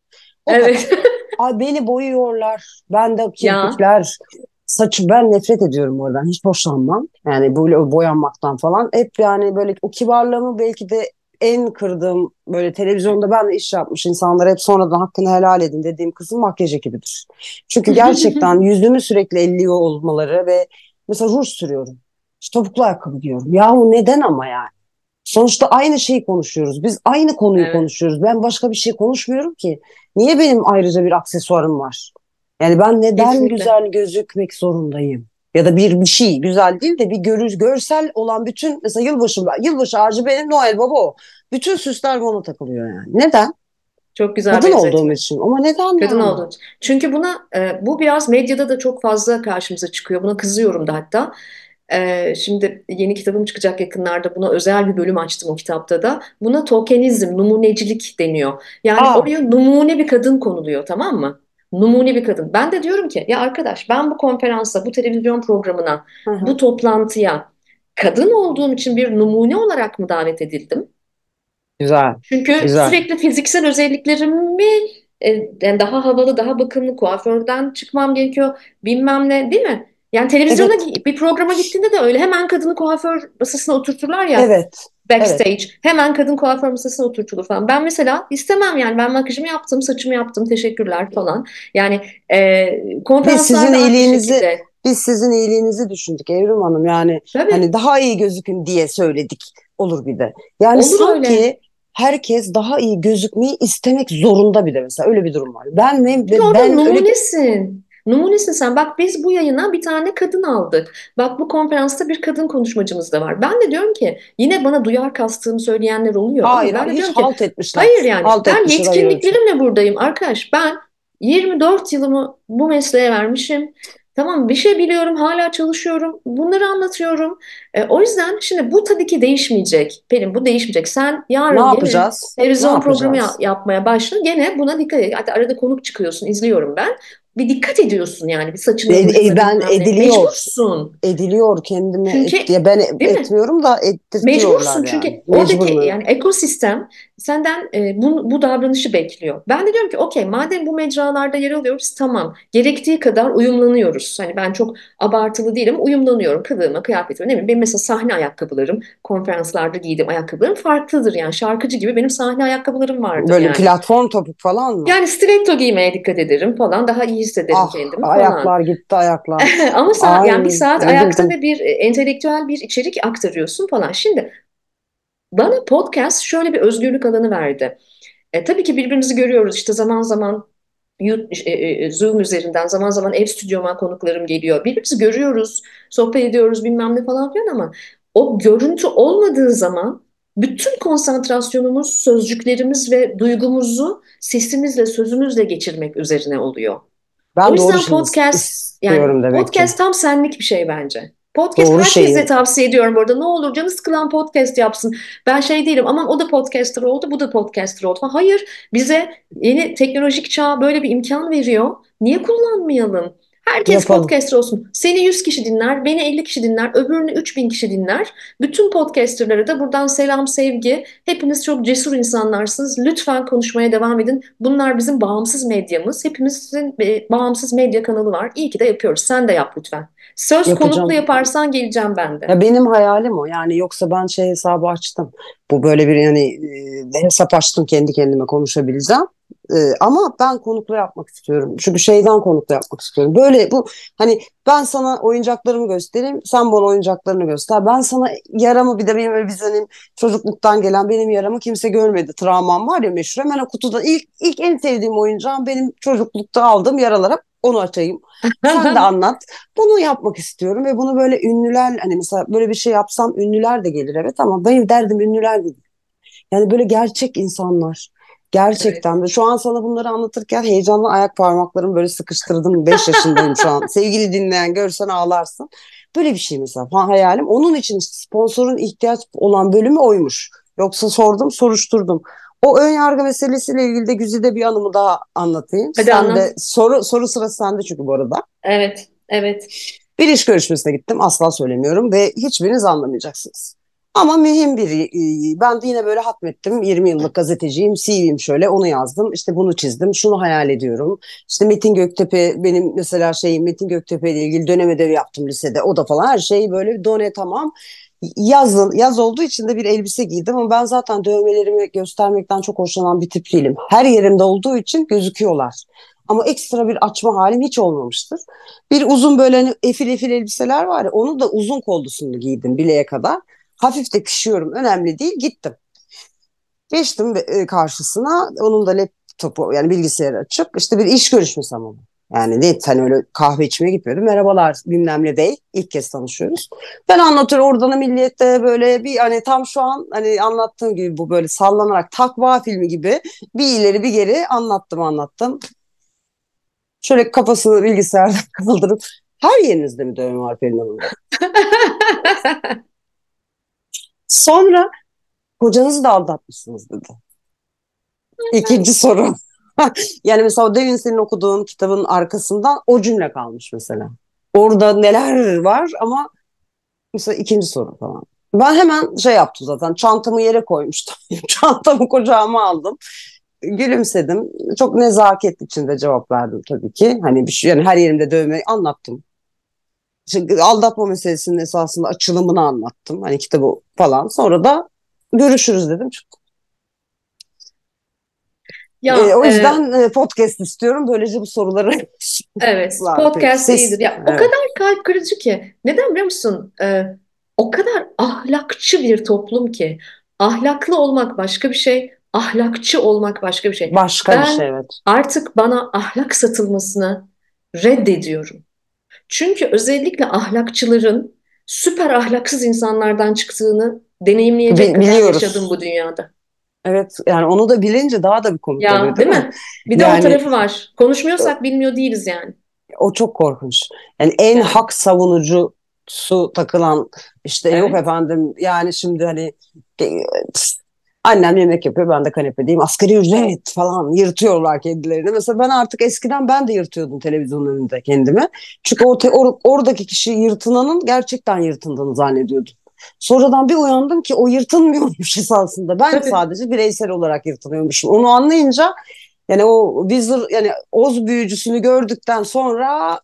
O kadar. Evet. Ay beni boyuyorlar. Ben de kirpikler. Saçı ben nefret ediyorum oradan. Hiç hoşlanmam. Yani böyle boyanmaktan falan. Hep yani böyle o kibarlığımı belki de en kırdığım böyle televizyonda ben de iş yapmış insanlar hep sonradan hakkını helal edin dediğim kısım makyaj ekibidir. Çünkü gerçekten yüzümü sürekli elliyor olmaları ve mesela ruj sürüyorum. İşte topuklu ayakkabı giyiyorum. Yahu neden ama yani? Sonuçta aynı şeyi konuşuyoruz. Biz aynı konuyu Evet. konuşuyoruz. Ben başka bir şey konuşmuyorum ki. Niye benim ayrıca bir aksesuarım var? Yani ben neden Kesinlikle. güzel gözükmek zorundayım? Ya da bir bir şey güzel değil de bir görü, görsel olan bütün mesela yılbaşı yılbaşı ağacı benim Noel Baba o. Bütün süsler bana takılıyor yani. Neden? Çok güzel Kadın benzetme. olduğum için. Ama neden Kadın yani? olduğu için. Çünkü buna e, bu biraz medyada da çok fazla karşımıza çıkıyor. Buna kızıyorum da hatta. E, şimdi yeni kitabım çıkacak yakınlarda. Buna özel bir bölüm açtım o kitapta da. Buna tokenizm, numunecilik deniyor. Yani Aa. oraya numune bir kadın konuluyor tamam mı? Numune bir kadın. Ben de diyorum ki ya arkadaş ben bu konferansa, bu televizyon programına, Hı hı. bu toplantıya kadın olduğum için bir numune olarak mı davet edildim? Güzel. Çünkü Güzel. sürekli fiziksel özelliklerimi e, yani daha havalı, daha bakımlı kuaförden çıkmam gerekiyor. Bilmem ne, değil mi? Yani televizyona Evet. bir programa gittiğinde de öyle hemen kadını kuaför masasına oturturlar ya Evet. backstage. Evet. Hemen kadın kuaför masasına oturtulur falan. Ben mesela istemem yani ben makyajımı yaptım, saçımı yaptım, teşekkürler falan. Yani e, Biz konferanslarda sizin aynı iyiliğinizi şekilde. biz sizin iyiliğinizi düşündük Evrim Hanım. Yani Tabii hani daha iyi gözükün diye söyledik. Olur bir de. Yani olur öyle. sanki herkes daha iyi gözükmeyi istemek zorunda bir de mesela öyle bir durum var. Ben ne orada ben öyle numunesin. Numunesin sen. Bak biz bu yayına bir tane kadın aldık. Bak bu konferansta bir kadın konuşmacımız da var. Ben de diyorum ki yine bana duyar kastığımı söyleyenler oluyor hayır ben de hiç ki halt etmişler. hayır yani Halt ben hayır yetkinliklerimle buradayım arkadaş. Ben 24 yılımı bu mesleğe vermişim. Tamam bir şey biliyorum hala çalışıyorum. Bunları anlatıyorum. E, o yüzden şimdi bu tabii ki değişmeyecek. Pelin bu değişmeyecek. Sen Ne yarın gene yapacağız? Ne televizyon programı yapacağız? yapmaya başla. Gene buna dikkat et. Hatta arada konuk çıkıyorsun, izliyorum ben. Bir dikkat ediyorsun yani bir saçına, E, e, ben ediliyor. Mecbursun. Ediliyor kendime Çünkü et, ben değil mi? etmiyorum da ettirtiyorlar Mecbursun çünkü yani. oradaki yani ekosistem senden e, bu, bu davranışı bekliyor. Ben de diyorum ki okey madem bu mecralarda yer alıyoruz tamam gerektiği kadar uyumlanıyoruz. Hani ben çok abartılı değilim uyumlanıyorum kılığıma kıyafetime ne bileyim benim mesela sahne ayakkabılarım konferanslarda giydiğim ayakkabılarım farklıdır yani şarkıcı gibi benim sahne ayakkabılarım vardır Böyle yani. platform topuk falan mı? Yani stiletto giymeye dikkat ederim falan daha iyi hissederim Ah kendimi falan. ayaklar gitti ayaklar. Ama saat, yani bir Ay saat ayakta ve bir e, entelektüel bir içerik aktarıyorsun falan. Şimdi bana podcast şöyle bir özgürlük alanı verdi. E, tabii ki birbirimizi görüyoruz işte zaman zaman e, e, Zoom üzerinden zaman zaman ev stüdyoma konuklarım geliyor. Birbirimizi görüyoruz, sohbet ediyoruz bilmem ne falan filan ama o görüntü olmadığı zaman bütün konsantrasyonumuz, sözcüklerimiz ve duygumuzu sesimizle, sözümüzle geçirmek üzerine oluyor. O Ben doğru yüzden podcast yani demek ki. podcast tam senlik bir şey bence. Podcast Doğru herkese şeyi. tavsiye ediyorum burada. Ne olur canı sıkılan podcast yapsın. Ben şey değilim aman o da podcaster oldu bu da podcaster oldu. Hayır bize yeni teknolojik çağ böyle bir imkan veriyor. Niye kullanmayalım? Herkes Yapalım. podcaster olsun. Seni 100 kişi dinler, beni 50 kişi dinler, öbürünü 3000 kişi dinler. Bütün podcasterlara da buradan selam, sevgi. Hepiniz çok cesur insanlarsınız. Lütfen konuşmaya devam edin. Bunlar bizim bağımsız medyamız. Hepimizin bağımsız medya kanalı var. İyi ki de yapıyoruz. Sen de yap lütfen. Söz Yapacağım. konuklu yaparsan geleceğim ben de. Ya benim hayalim o. Yani yoksa ben şey hesabı açtım. Bu böyle bir yani e, hesap açtım kendi kendime konuşabileceğim. E, ama ben konuklu yapmak istiyorum. Çünkü şeyden konuklu yapmak istiyorum. Böyle bu hani ben sana oyuncaklarımı göstereyim. Sen bana oyuncaklarını göster. Ben sana yaramı bir de benim öyle hani çocukluktan gelen benim yaramı kimse görmedi. Travmam var ya meşhur. Hemen o kutuda ilk, ilk en sevdiğim oyuncağım benim çocuklukta aldığım yaralar. Hep Onu açayım. Sen de anlat. Bunu yapmak istiyorum ve bunu böyle ünlüler hani mesela böyle bir şey yapsam ünlüler de gelir evet ama benim derdim ünlüler değil. Yani böyle gerçek insanlar. Gerçekten de şu an sana bunları anlatırken heyecanla ayak parmaklarımı böyle sıkıştırdım. 5 yaşındayım şu an. Sevgili dinleyen görsen ağlarsın. Böyle bir şey mesela hayalim. Onun için sponsorun ihtiyaç olan bölümü oymuş. Yoksa sordum, soruşturdum. O ön yargı meselesiyle ilgili de Güzide bir anımı daha anlatayım. Hadi Sen anlat. de soru soru sırası sende çünkü bu arada. Evet, evet. Bir iş görüşmesine gittim. Asla söylemiyorum ve hiçbiriniz anlamayacaksınız. Ama mühim bir, e, ben de yine böyle hatmettim. 20 yıllık gazeteciyim, CV'm şöyle, onu yazdım. İşte bunu çizdim, şunu hayal ediyorum. İşte Metin Göktepe, benim mesela şeyim Metin Göktepe ile ilgili dönem ödevi yaptım lisede. O da falan her şey böyle done tamam. Yazın, yaz olduğu için de bir elbise giydim ama ben zaten dövmelerimi göstermekten çok hoşlanan bir tip değilim. Her yerimde olduğu için gözüküyorlar. Ama ekstra bir açma halim hiç olmamıştır. Bir uzun böyle hani efil efil elbiseler var ya onu da uzun kollusunu giydim bileğe kadar. Hafif de pişiyorum önemli değil gittim. Geçtim e, karşısına onun da laptopu yani bilgisayarı açık işte bir iş görüşmesi ama. Yani net hani öyle kahve içmeye gitmiyordum. Merhabalar bilmem ne bey. İlk kez tanışıyoruz. Ben anlatıyorum oradan milliyette böyle bir hani tam şu an hani anlattığım gibi bu böyle sallanarak takva filmi gibi bir ileri bir geri anlattım anlattım. Şöyle kafasını bilgisayardan kaldırıp her yerinizde mi dövme var Pelin Hanım? Sonra kocanızı da aldatmışsınız dedi. İkinci soru. yani mesela demin senin okuduğun kitabın arkasından o cümle kalmış mesela. Orada neler var ama mesela ikinci soru falan. Ben hemen şey yaptım zaten çantamı yere koymuştum. çantamı kucağıma aldım. Gülümsedim. Çok nezaket içinde cevap verdim tabii ki. Hani bir şey yani her yerimde dövme anlattım. İşte aldatma meselesinin esasında açılımını anlattım. Hani kitabı falan. Sonra da görüşürüz dedim. Ya, e, o e, yüzden e, podcast istiyorum. Böylece bu soruları evet, podcast Ses- iyidir. Ya, o evet. kadar kalp kırıcı ki. Neden biliyor musun? E, o kadar ahlakçı bir toplum ki. Ahlaklı olmak başka bir şey, ahlakçı olmak başka bir şey. Başka bir Ben şey evet. artık bana ahlak satılmasını reddediyorum. Çünkü özellikle ahlakçıların süper ahlaksız insanlardan çıktığını deneyimleyecek Bi- kadar yaşadım bu dünyada. Evet yani onu da bilince daha da bir komik Ya oluyor değil değil mi? mi? Bir de o Yani tarafı var. Konuşmuyorsak bilmiyor değiliz yani. o çok korkunç. Yani en Yani. hak savunucusu takılan işte yok Evet. efendim yani şimdi hani annem yemek yapıyor ben de kanepedeyim asgari ücret falan yırtıyorlar kendilerini. Mesela ben artık eskiden ben de yırtıyordum televizyonun önünde kendimi. Çünkü o te- or- oradaki kişi yırtınanın gerçekten yırtındığını zannediyordum. Sonradan bir uyandım ki o yırtınmıyormuş esasında. Ben sadece bireysel olarak yırtınıyormuşum. Onu anlayınca yani o Wizard yani Oz büyücüsünü gördükten sonra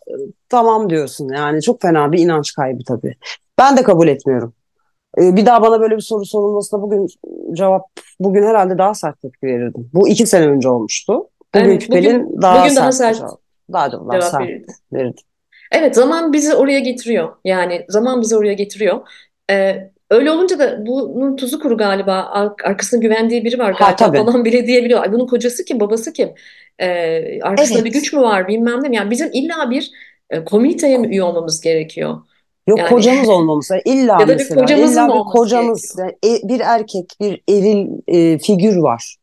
tamam diyorsun. Yani çok fena bir inanç kaybı tabii. Ben de kabul etmiyorum. E, Bir daha bana böyle bir soru sorulmasına bugün cevap bugün herhalde daha sert tepki verirdim. Bu iki sene önce olmuştu. Bugün Evet, bugün- Pelin daha bugün daha sert bir sert cevap. Daha, daha Cevap sert verirdi. Evet zaman bizi oraya getiriyor. Yani zaman bizi oraya getiriyor. Ee, öyle olunca da bunun tuzu kuru galiba. Ar- Arkasında güvendiği biri var Ha, galiba tabii. falan bile diyebiliyor. Ay bunun kocası kim, babası kim? Ee, arkasında Evet. bir güç mü var bilmem ne? Yani bizim illa bir e, komüniteye mi üye olmamız gerekiyor? Yok Yani- kocamız olmamız. İlla Ya da bir mesela kocamızın illa bir kocamız. Yani e- bir erkek, bir eril e, figür var.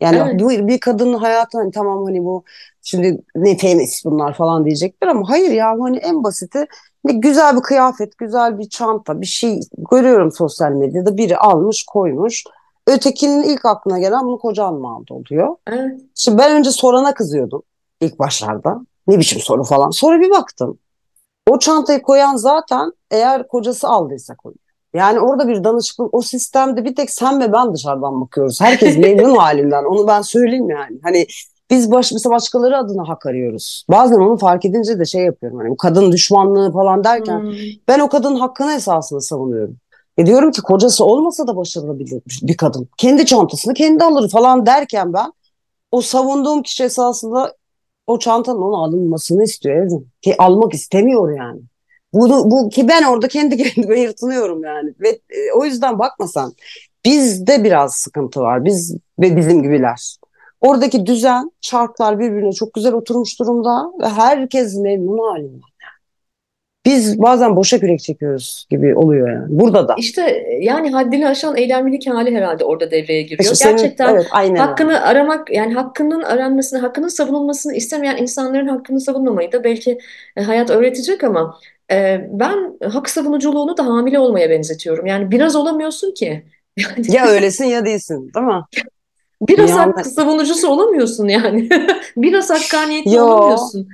Yani Evet. bu bir kadının hayatı hani tamam hani bu şimdi ne feminist bunlar falan diyecekler ama hayır ya hani en basiti ne güzel bir kıyafet, güzel bir çanta, bir şey görüyorum sosyal medyada biri almış koymuş. Ötekinin ilk aklına gelen bunu kocan mı aldı oluyor. Evet. Şimdi ben önce sorana kızıyordum ilk başlarda. Ne biçim soru falan. Sonra bir baktım. O çantayı koyan zaten eğer kocası aldıysa koyuyor. Yani orada bir danışıklık o sistemde bir tek sen ve ben dışarıdan bakıyoruz. Herkes memnun halinden. Onu ben söyleyeyim yani. Hani biz baş, mesela başkaları adına hak arıyoruz. Bazen onu fark edince de şey yapıyorum. Hani bu kadın düşmanlığı falan derken Hmm. ben o kadının hakkını esasında savunuyorum. E diyorum ki kocası olmasa da başarılı bir, bir kadın. Kendi çantasını kendi alır falan derken ben o savunduğum kişi esasında o çantanın ona alınmasını istiyor Evrim. Ki almak istemiyor yani. Bunu, bu ki ben orada kendi kendime yırtınıyorum yani. Ve e, o yüzden bakmasan bizde biraz sıkıntı var. Biz ve bizim gibiler. Oradaki düzen, çarklar birbirine çok güzel oturmuş durumda ve herkes memnun halinde. Biz bazen boşa kürek çekiyoruz gibi oluyor yani. Burada da. İşte yani haddini aşan eylemlilik hali herhalde orada devreye giriyor. İşte senin- Gerçekten evet, aynen hakkını aramak yani hakkının aranmasını, hakkının savunulmasını istemeyen insanların hakkını savunmamayı da belki e, hayat öğretecek ama e, ben hak savunuculuğunu da hamile olmaya benzetiyorum. Yani biraz olamıyorsun ki. Yani Ya öylesin ya değilsin değil mi? biraz Yani- hak savunucusu olamıyorsun yani. Biraz hakkaniyetli Yo. olamıyorsun.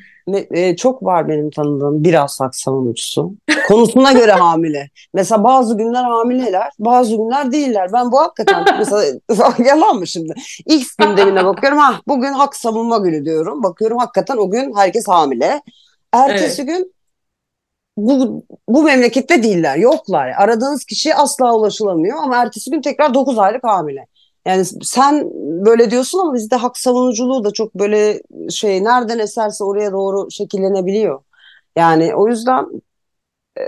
E, çok var benim tanıdığım biraz hak savunucusu. Konusuna göre hamile. Mesela bazı günler hamileler, bazı günler değiller. Ben bu hakikaten mesela yalan mı şimdi? X gündemine bakıyorum. Ha bugün hak savunma günü diyorum. Bakıyorum hakikaten o gün herkes hamile. Ertesi gün bu, bu memlekette değiller, yoklar. Aradığınız kişiye asla ulaşılamıyor ama ertesi gün tekrar 9 aylık hamile. Yani sen böyle diyorsun ama bizde hak savunuculuğu da çok böyle şey nereden eserse oraya doğru şekillenebiliyor. Yani o yüzden e,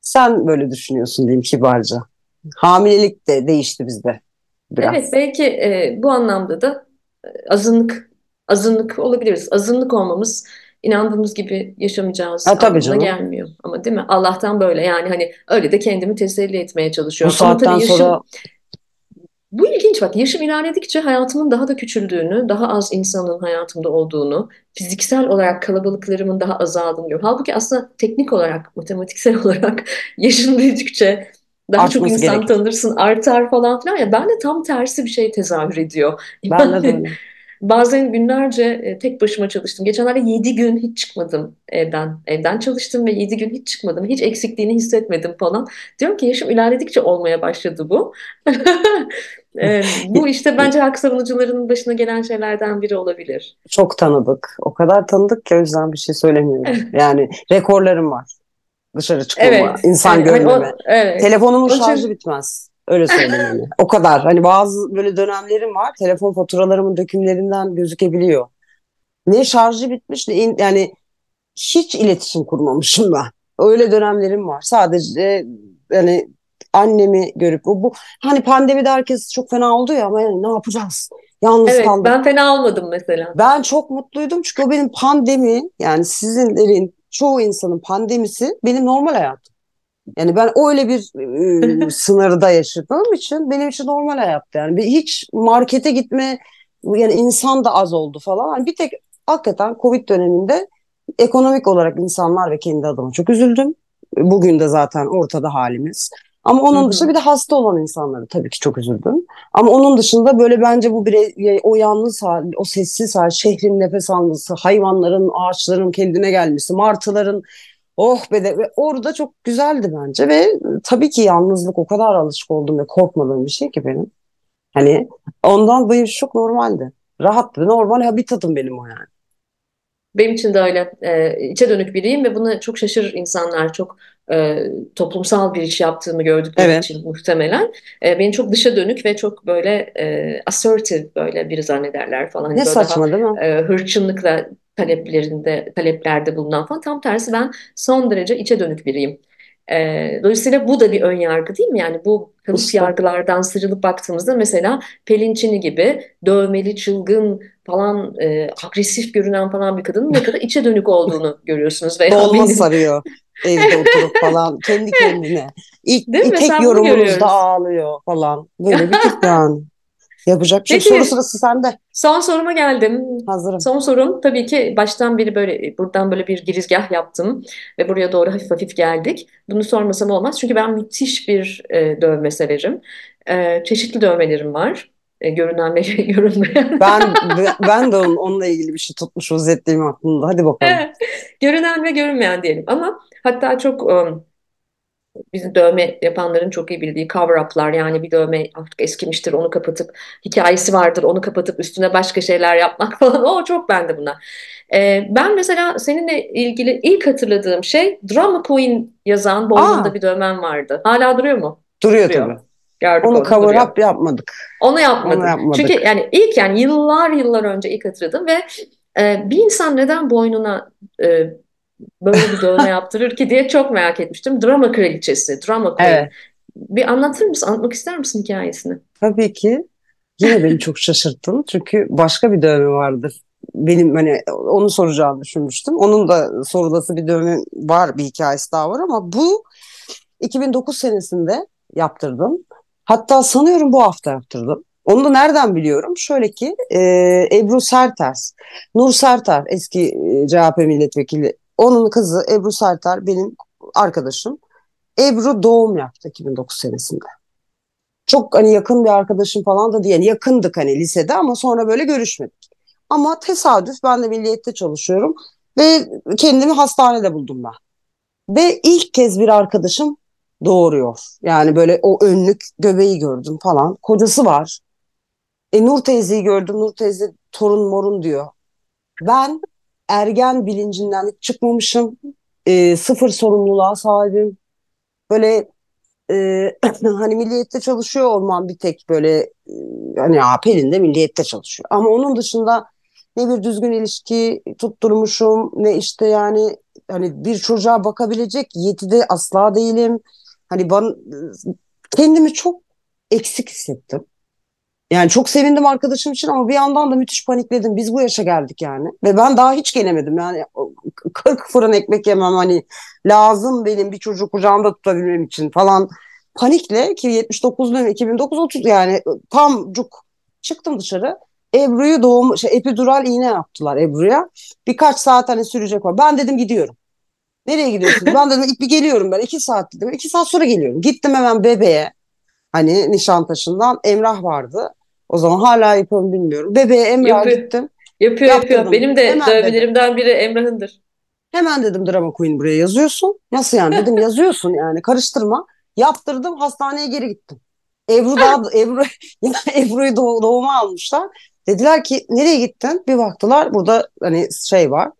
sen böyle düşünüyorsun diyeyim kibarca. Hamilelik de değişti bizde biraz. Evet belki e, bu anlamda da azınlık azınlık olabiliriz. Azınlık olmamız inandığımız gibi yaşamayacağız Ha, tabii canım. gelmiyor. Ama değil mi? Allah'tan böyle yani hani öyle de kendimi teselli etmeye Bu çalışıyorum. Ama saatten yaşım sonra bu ilginç bak yaşım ilerledikçe hayatımın daha da küçüldüğünü, daha az insanın hayatımda olduğunu, fiziksel olarak kalabalıklarımın daha azaldığını görüyorum. Halbuki aslında teknik olarak, matematiksel olarak yaşın büyüdükçe daha çok Artması insan gerekir. tanırsın, artar falan filan ya. Ben de tam tersi bir şey tezahür ediyor. ben de. Bazen günlerce e, tek başıma çalıştım. Geçenlerde 7 gün hiç çıkmadım evden. Evden çalıştım ve 7 gün hiç çıkmadım. Hiç eksikliğini hissetmedim falan. Diyorum ki yaşım ilerledikçe olmaya başladı bu. E, bu işte bence hak savunucularının başına gelen şeylerden biri olabilir. Çok tanıdık. O kadar tanıdık ki o yüzden bir şey söylemiyorum. Yani rekorlarım var. Dışarı çıkmama, Evet. insan Yani hani o, görmeme. evet. Telefonumun şarjı bitmez. Öyle söyleyeyim hani. O kadar. Hani bazı böyle dönemlerim var. Telefon faturalarımın dökümlerinden gözükebiliyor. Ne şarjı bitmiş ne in- yani hiç iletişim kurmamışım ben. Öyle dönemlerim var. Sadece yani annemi görüp bu, bu hani pandemide herkes çok fena oldu ya ama yani ne yapacağız? Yalnız evet kaldık. ben fena olmadım mesela. Ben çok mutluydum çünkü o benim pandemi yani sizinlerin çoğu insanın pandemisi benim normal hayatım. Yani ben öyle bir e, sınırda yaşadığım için benim için normal hayattı. Yani bir, hiç markete gitme yani insan da az oldu falan. Yani bir tek hakikaten Covid döneminde ekonomik olarak insanlar ve kendi adıma çok üzüldüm. Bugün de zaten ortada halimiz. Ama onun dışında bir de hasta olan insanları tabii ki çok üzüldüm. Ama onun dışında böyle bence bu birey, o yalnız hal, o sessiz hal, şehrin nefes alması, hayvanların, ağaçların kendine gelmesi, martıların oh be de ve orada çok güzeldi bence ve tabii ki yalnızlık o kadar alışık oldum ve korkmadığım bir şey ki benim. Hani ondan benim çok normaldi. Rahattı, normal habitatım benim o yani. Benim için de öyle. Ee, içe dönük biriyim ve buna çok şaşırır insanlar. Çok e, toplumsal bir iş yaptığımı gördükleri Evet. için muhtemelen. E, beni çok dışa dönük ve çok böyle e, assertive böyle biri zannederler falan. Ne Hani böyle daha saçma değil mi? e, hırçınlıkla taleplerinde, taleplerde bulunan falan. Tam tersi ben son derece içe dönük biriyim. E, dolayısıyla bu da bir ön yargı değil mi? Yani bu kalıp yargılardan sıyrılıp baktığımızda mesela Pelin Çini gibi dövmeli, çılgın falan e, agresif görünen falan bir kadının ne kadar içe dönük olduğunu görüyorsunuz veya Dolma benim. sarıyor evde oturup falan kendi kendine. İlk, Değil mi? tek yorumunuzda ağlıyor falan. Böyle bir tip yani. Yapacak bir şey. Soru sırası sende. son soruma geldim. Hazırım. Son sorum tabii ki baştan beri böyle buradan böyle bir girizgah yaptım ve buraya doğru hafif hafif geldik. Bunu sormasam olmaz çünkü ben müthiş bir e, dövme severim. E, çeşitli dövmelerim var. E, görünen ve görünmeyen. Ben ben de onun, onunla ilgili bir şey tutmuş vaziyetteyim aklımda. Hadi bakalım. Görünen ve görünmeyen diyelim ama hatta çok um, bizim dövme yapanların çok iyi bildiği cover-up'lar yani bir dövme artık eskimiştir onu kapatıp hikayesi vardır onu kapatıp üstüne başka şeyler yapmak falan o çok bende buna. Ee, ben mesela seninle ilgili ilk hatırladığım şey Drama Queen yazan boynunda bir dövmem vardı. Hala duruyor mu? duruyor Duruyor. tabii. Gördük Onu cover up yapmadık. Onu Onu yapmadım. Çünkü yapmadık. yani ilk yani yıllar yıllar önce ilk hatırladım ve e, bir insan neden boynuna e, böyle bir dövme yaptırır ki diye çok merak etmiştim. Drama kraliçesi, Drama Queen. Evet. Bir anlatır mısın? Anlatmak ister misin hikayesini? Tabii ki yine beni çok şaşırttın. Çünkü başka bir dövme vardır. Benim hani onu soracağını düşünmüştüm. Onun da sorulası bir dövme var, bir hikayesi daha var ama bu 2009 senesinde yaptırdım. Hatta sanıyorum bu hafta yaptırdım. Onu da nereden biliyorum? Şöyle ki e, Ebru Serters, Nur Serter eski CHP milletvekili. Onun kızı Ebru Serter benim arkadaşım. Ebru doğum yaptı 2009 senesinde. Çok hani yakın bir arkadaşım falan da. Yani yakındık hani lisede ama sonra böyle görüşmedik. Ama tesadüf ben de milliyette çalışıyorum ve kendimi hastanede buldum ben. Ve ilk kez bir arkadaşım doğuruyor. Yani böyle o önlük göbeği gördüm falan. Kocası var. E Nur teyzeyi gördüm. Nur teyze torun morun diyor. Ben ergen bilincinden hiç çıkmamışım. E, sıfır sorumluluğa sahibim. Böyle e, hani milliyette çalışıyor olmam bir tek böyle e, hani Pelin de milliyette çalışıyor. Ama onun dışında ne bir düzgün ilişki tutturmuşum ne işte yani hani bir çocuğa bakabilecek yetide asla değilim. Hani ben kendimi çok eksik hissettim. Yani çok sevindim arkadaşım için ama bir yandan da müthiş panikledim. Biz bu yaşa geldik yani. Ve ben daha hiç gelemedim. Yani 40 fırın ekmek yemem hani lazım benim bir çocuğu kucağımda tutabilmem için falan. Panikle ki 79 dönemi 2009 30 yani tam cuk çıktım dışarı. Ebru'yu doğum şey epidural iğne yaptılar Ebru'ya. Birkaç saat hani sürecek var. Ben dedim gidiyorum. Nereye gidiyorsunuz? Ben dedim bir geliyorum ben. iki saat dedim. iki saat sonra geliyorum. Gittim hemen bebeğe. Hani Nişantaşı'ndan Emrah vardı. O zaman hala yapıyorum bilmiyorum. Bebeğe Emrah'a Yapıyor. gittim. Yapıyor yapıyor. Yaptırdım. Benim de Hemen dedim. dövmelerimden biri Emrah'ındır. Hemen dedim drama queen buraya yazıyorsun. Nasıl yani dedim yazıyorsun yani karıştırma. Yaptırdım hastaneye geri gittim. Ebru daha Ebru Ebru'yu doğ- doğuma almışlar. Dediler ki nereye gittin? Bir baktılar burada hani şey var.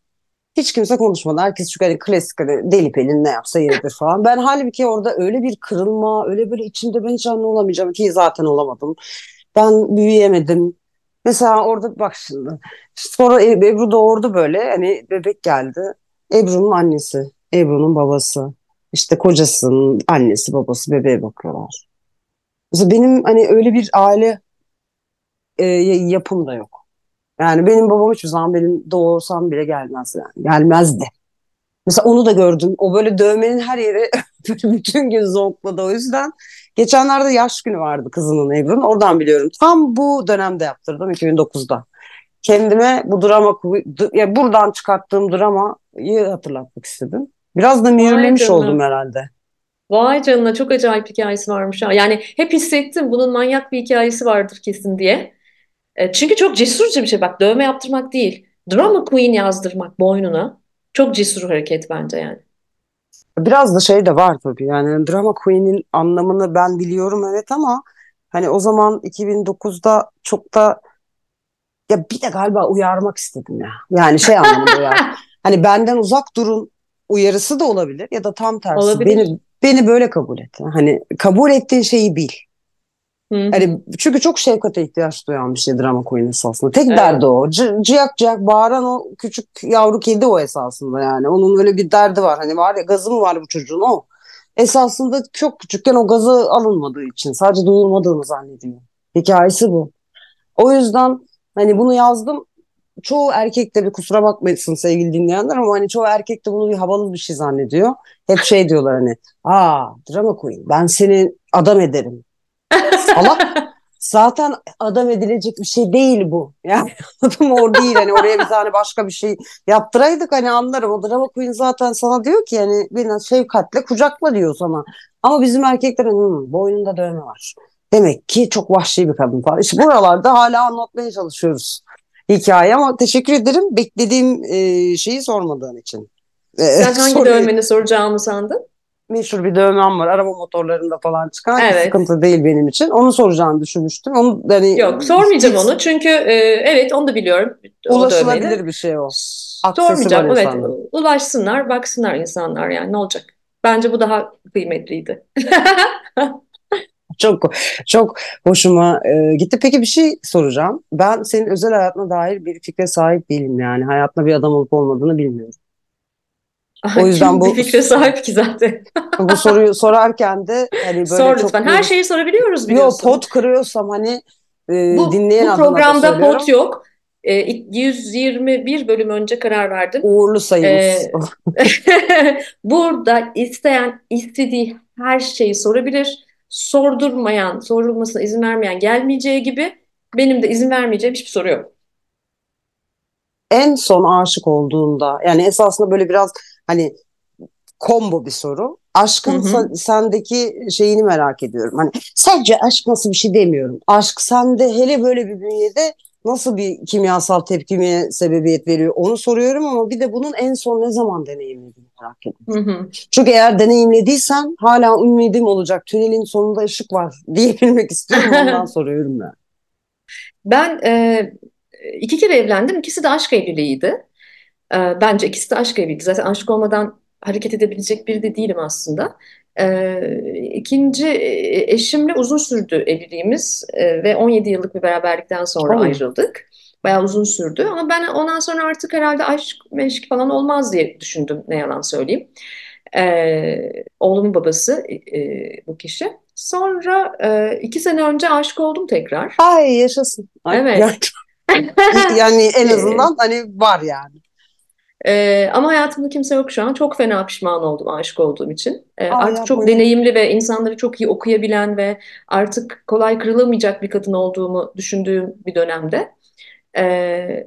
Hiç kimse konuşmadı. Herkes çünkü hani klasik hani deli pelin ne yapsa yeridir falan. Ben halbuki orada öyle bir kırılma, öyle böyle içimde ben hiç anne olamayacağım ki zaten olamadım. Ben büyüyemedim. Mesela orada bak şimdi. Sonra E- Ebru doğurdu böyle. Hani bebek geldi. Ebru'nun annesi, Ebru'nun babası, işte kocasının annesi, babası bebeğe bakıyorlar. Mesela benim hani öyle bir aile e, yapım da yok. Yani benim babam hiçbir zaman benim doğursam bile gelmez yani. Gelmezdi. Mesela onu da gördüm. O böyle dövmenin her yeri bütün gün zonkladı. O yüzden geçenlerde yaş günü vardı kızının Ebru'nun. Oradan biliyorum. Tam bu dönemde yaptırdım 2009'da. Kendime bu drama ya buradan çıkarttığım dramayı hatırlatmak istedim. Biraz da mühürlemiş oldum herhalde. Vay canına çok acayip hikayesi varmış ha. Yani hep hissettim bunun manyak bir hikayesi vardır kesin diye. E, çünkü çok cesurca bir şey. Bak dövme yaptırmak değil. Drama Queen yazdırmak boynuna. Çok cesur hareket bence yani. Biraz da şey de var tabii. Yani drama queen'in anlamını ben biliyorum evet ama hani o zaman 2009'da çok da ya bir de galiba uyarmak istedim ya. Yani şey anlamında uyar. Hani benden uzak durun uyarısı da olabilir ya da tam tersi. Olabilir. Beni beni böyle kabul et. Hani kabul ettiğin şeyi bil. Hı. Hani çünkü çok şefkate ihtiyaç duyan bir şey drama queen esasında. Tek Evet. derdi o. C- ciyak ciyak bağıran o küçük yavru kedi o esasında yani. Onun öyle bir derdi var. Hani var ya gazı mı var bu çocuğun o. Esasında çok küçükken o gazı alınmadığı için sadece duyulmadığını zannediyor. Hikayesi bu. O yüzden hani bunu yazdım. Çoğu erkek de bir kusura bakmasın sevgili dinleyenler ama hani çoğu erkek de bunu bir havalı bir şey zannediyor. Hep şey diyorlar hani aa drama queen ben seni adam ederim. Salak zaten adam edilecek bir şey değil bu. Yani adam o değil hani oraya bir tane başka bir şey yaptıraydık hani anlarım. O drama queen zaten sana diyor ki yani beni şefkatle kucakla diyor sana. Ama bizim erkeklerin "Hmm, boynunda dövme var. Demek ki çok vahşi bir kadın falan. İşte buralarda hala anlatmaya çalışıyoruz hikaye ama teşekkür ederim beklediğim e, şeyi sormadığın için. E, Sen hangi soruyu- dövmeni soracağımı sandın? Meşhur bir dövmem var. Araba motorlarında falan çıkan. Evet. sıkıntı değil benim için. Onu soracağını düşünmüştüm. Onu hani Yok sormayacağım hiç onu çünkü e, evet onu da biliyorum. O Ulaşılabilir bir şey o. Aksesi Sormayacağım evet insanların. ulaşsınlar baksınlar insanlar yani ne olacak. Bence bu daha kıymetliydi. Çok çok hoşuma e, gitti. Peki bir şey soracağım. Ben senin özel hayatına dair bir fikre sahip değilim yani. Hayatında bir adam olup olmadığını bilmiyorum. O yüzden bu- bir fikre sahip ki zaten. Bu soruyu sorarken de hani böyle Sor çok lütfen. Her şeyi sorabiliyoruz Yo biliyorsun. pot kırıyorsam hani e, bu, dinleyen bu adına da programda söylüyorum. pot yok. E, 121 bölüm önce karar verdim. Uğurlu sayımız. Ee, Burada isteyen istediği her şeyi sorabilir. Sordurmayan, sorulmasına izin vermeyen gelmeyeceği gibi benim de izin vermeyeceğim hiçbir soru yok. en son aşık olduğunda yani esasında böyle biraz hani combo bir soru. Aşkın Hı hı. sen- sendeki şeyini merak ediyorum. Hani sence aşk nasıl bir şey demiyorum. Aşk sende hele böyle bir bünyede nasıl bir kimyasal tepkime sebebiyet veriyor onu soruyorum ama bir de bunun en son ne zaman deneyimlediğini merak ediyorum. Hı hı. Çünkü eğer deneyimlediysen hala ümidim olacak. Tünelin sonunda ışık var diyebilmek istiyorum. Ondan soruyorum ben. Ben e, iki kere evlendim. İkisi de aşk evliliğiydi. E, bence ikisi de aşk evliliğiydi. Zaten aşık olmadan hareket edebilecek biri de değilim aslında. E, ikinci e, eşimle uzun sürdü evliliğimiz e, ve 17 yıllık bir beraberlikten sonra Oh. ayrıldık. Bayağı uzun sürdü ama ben ondan sonra artık herhalde aşk meşk falan olmaz diye düşündüm ne yalan söyleyeyim. E, oğlumun babası e, bu kişi. Sonra e, iki sene önce aşık oldum tekrar. Ay yaşasın. Ay, Evet. Yani en azından hani var yani. Ee, ama hayatımda kimse yok şu an. Çok fena pişman oldum aşık olduğum için. Ee, Aa, artık çok ya. deneyimli ve insanları çok iyi okuyabilen ve artık kolay kırılamayacak bir kadın olduğumu düşündüğüm bir dönemde. Ee,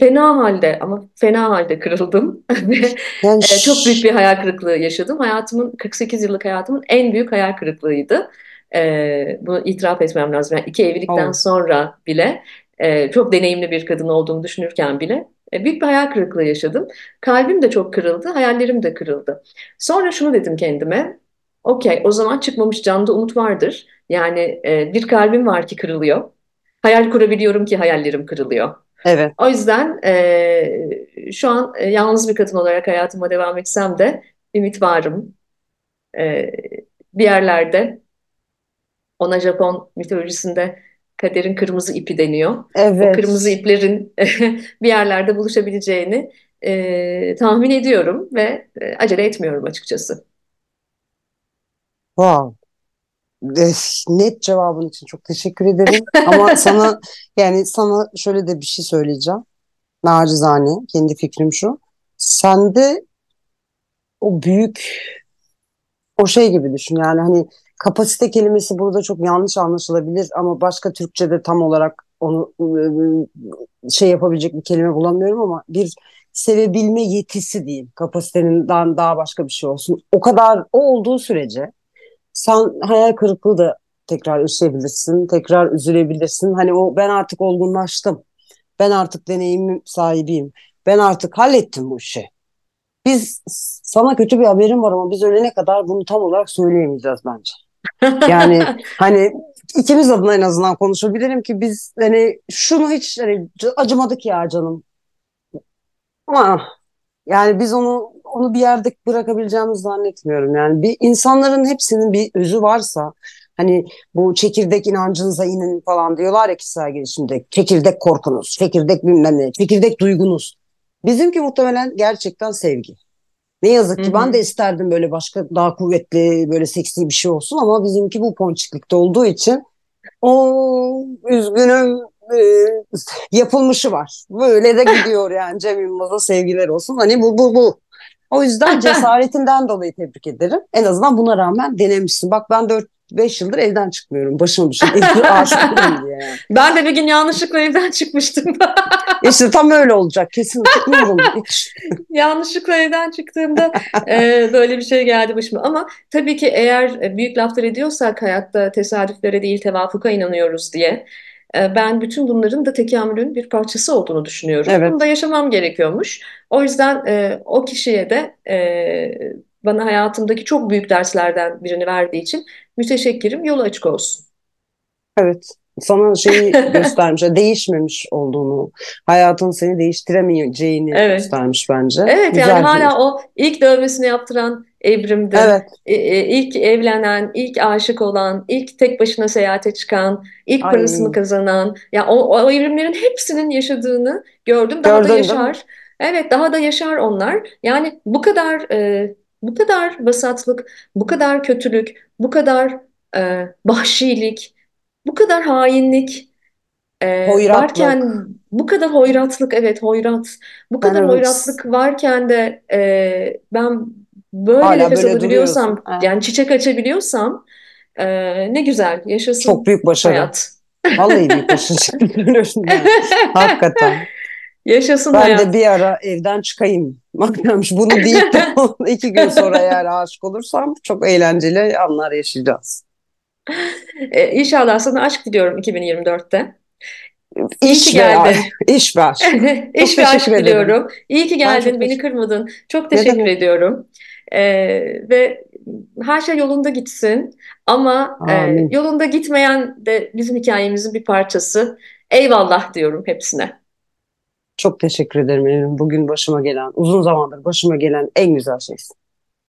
fena halde ama fena halde kırıldım Yani e, çok büyük bir hayal kırıklığı yaşadım. Hayatımın 48 yıllık hayatımın en büyük hayal kırıklığıydı. E, bunu itiraf etmem lazım. Yani iki evlilikten Oh, sonra bile e, çok deneyimli bir kadın olduğumu düşünürken bile e, büyük bir hayal kırıklığı yaşadım. Kalbim de çok kırıldı, hayallerim de kırıldı. Sonra şunu dedim kendime. Okey, o zaman çıkmamış canda umut vardır. Yani e, bir kalbim var ki kırılıyor. Hayal kurabiliyorum ki hayallerim kırılıyor. evet. O yüzden e, şu an e, yalnız bir kadın olarak hayatıma devam etsem de ümit varım. E, bir yerlerde ona Japon mitolojisinde kaderin kırmızı ipi deniyor. O kırmızı Evet. iplerin bir yerlerde buluşabileceğini e, tahmin ediyorum ve e, acele etmiyorum açıkçası. Wow. Eh, Net cevabın için çok teşekkür ederim. Ama sana yani sana şöyle de bir şey söyleyeceğim. Nacizane kendi fikrim şu. Sende o büyük o şey gibi düşün yani hani kapasite kelimesi burada çok yanlış anlaşılabilir ama başka Türkçe'de tam olarak onu e, şey yapabilecek bir kelime bulamıyorum ama bir sevebilme yetisi diyeyim. Kapasiteninden daha başka bir şey olsun. O kadar o olduğu sürece sen hayal kırıklığı da tekrar yaşayabilirsin, tekrar üzülebilirsin. Hani o ben artık olgunlaştım. Ben artık deneyimim sahibiyim. Ben artık hallettim bu işi. Biz sana kötü bir haberim var ama biz ölene kadar bunu tam olarak söyleyemeyeceğiz bence. Yani hani ikimiz adına en azından konuşabilirim ki biz hani şunu hiç hani acımadık ya canım. Ama yani biz onu onu bir yerde bırakabileceğimizi zannetmiyorum. Yani bir insanların hepsinin bir özü varsa hani bu çekirdek inancınıza inin falan diyorlar ya kişisel gelişimde. Çekirdek korkunuz, çekirdek bilmem ne, çekirdek duygunuz. Bizimki muhtemelen gerçekten sevgi. Ne yazık ki ben de isterdim böyle başka daha kuvvetli böyle seksi bir şey olsun ama bizimki bu ponçiklikte olduğu için o üzgünüm e, yapılmışı var. Böyle de gidiyor yani Cem Yılmaz'a sevgiler olsun. Hani bu bu bu. O yüzden cesaretinden dolayı tebrik ederim. En azından buna rağmen denemişsin. Bak ben dört beş yıldır evden çıkmıyorum. Başım düşün. Evde aşık olayım diye yani. Ben de bir gün yanlışlıkla evden çıkmıştım. İşte tam öyle olacak. Kesin. Yanlışlıkla evden çıktığımda e, böyle bir şey geldi başıma. Ama tabii ki eğer büyük laflar ediyorsak hayatta tesadüflere değil tevafuka inanıyoruz diye. e, Ben bütün bunların da tekamülün bir parçası olduğunu düşünüyorum. Bunu da Evet. yaşamam gerekiyormuş. O yüzden e, o kişiye de e, bana hayatımdaki çok büyük derslerden birini verdiği için müteşekkirim. Yolu açık olsun. Evet. Sana şeyi göstermiş, değişmemiş olduğunu, hayatın seni değiştiremeyeceğini Evet. göstermiş bence. Evet yani Güzel. hala o ilk dövmesini yaptıran Evrim'di. Evet, E, e, ilk evlenen, ilk aşık olan, ilk tek başına seyahate çıkan, ilk parasını ay kazanan. Ya o, o evrimlerin hepsinin yaşadığını gördüm. Daha da gördün mi? yaşar. Evet, daha da yaşar onlar. Yani bu kadar e, bu kadar vasatlık, bu kadar kötülük, bu kadar e, vahşilik, bu kadar hainlik e, Hoyratlık. varken bu kadar hoyratlık evet hoyrat bu kadar evet hoyratlık varken de e, ben böyle hala nefes böyle duruyorsun. alabiliyorsam Ha, yani çiçek açabiliyorsam e, ne güzel çok yaşasın büyük başarı. hayat Vallahi büyük başarı. Hakikaten. Yaşasın Ben de hayat bir ara evden çıkayım. Bakmamış bunu deyip de iki gün sonra eğer aşık olursam çok eğlenceli anlar yaşayacağız. e, İnşallah sana aşk diliyorum 2024'te İyi ki İş ve geldin iş ve aşk. Çok İş ve aşk ederim. diliyorum. İyi ki çok geldin, beni teşekkür kırmadın. Çok teşekkür ediyorum. Ee, ve her şey yolunda gitsin. Ama e, yolunda gitmeyen de bizim hikayemizin bir parçası. Eyvallah diyorum hepsine. Çok teşekkür ederim Evrim. Bugün başıma gelen, uzun zamandır başıma gelen en güzel şey.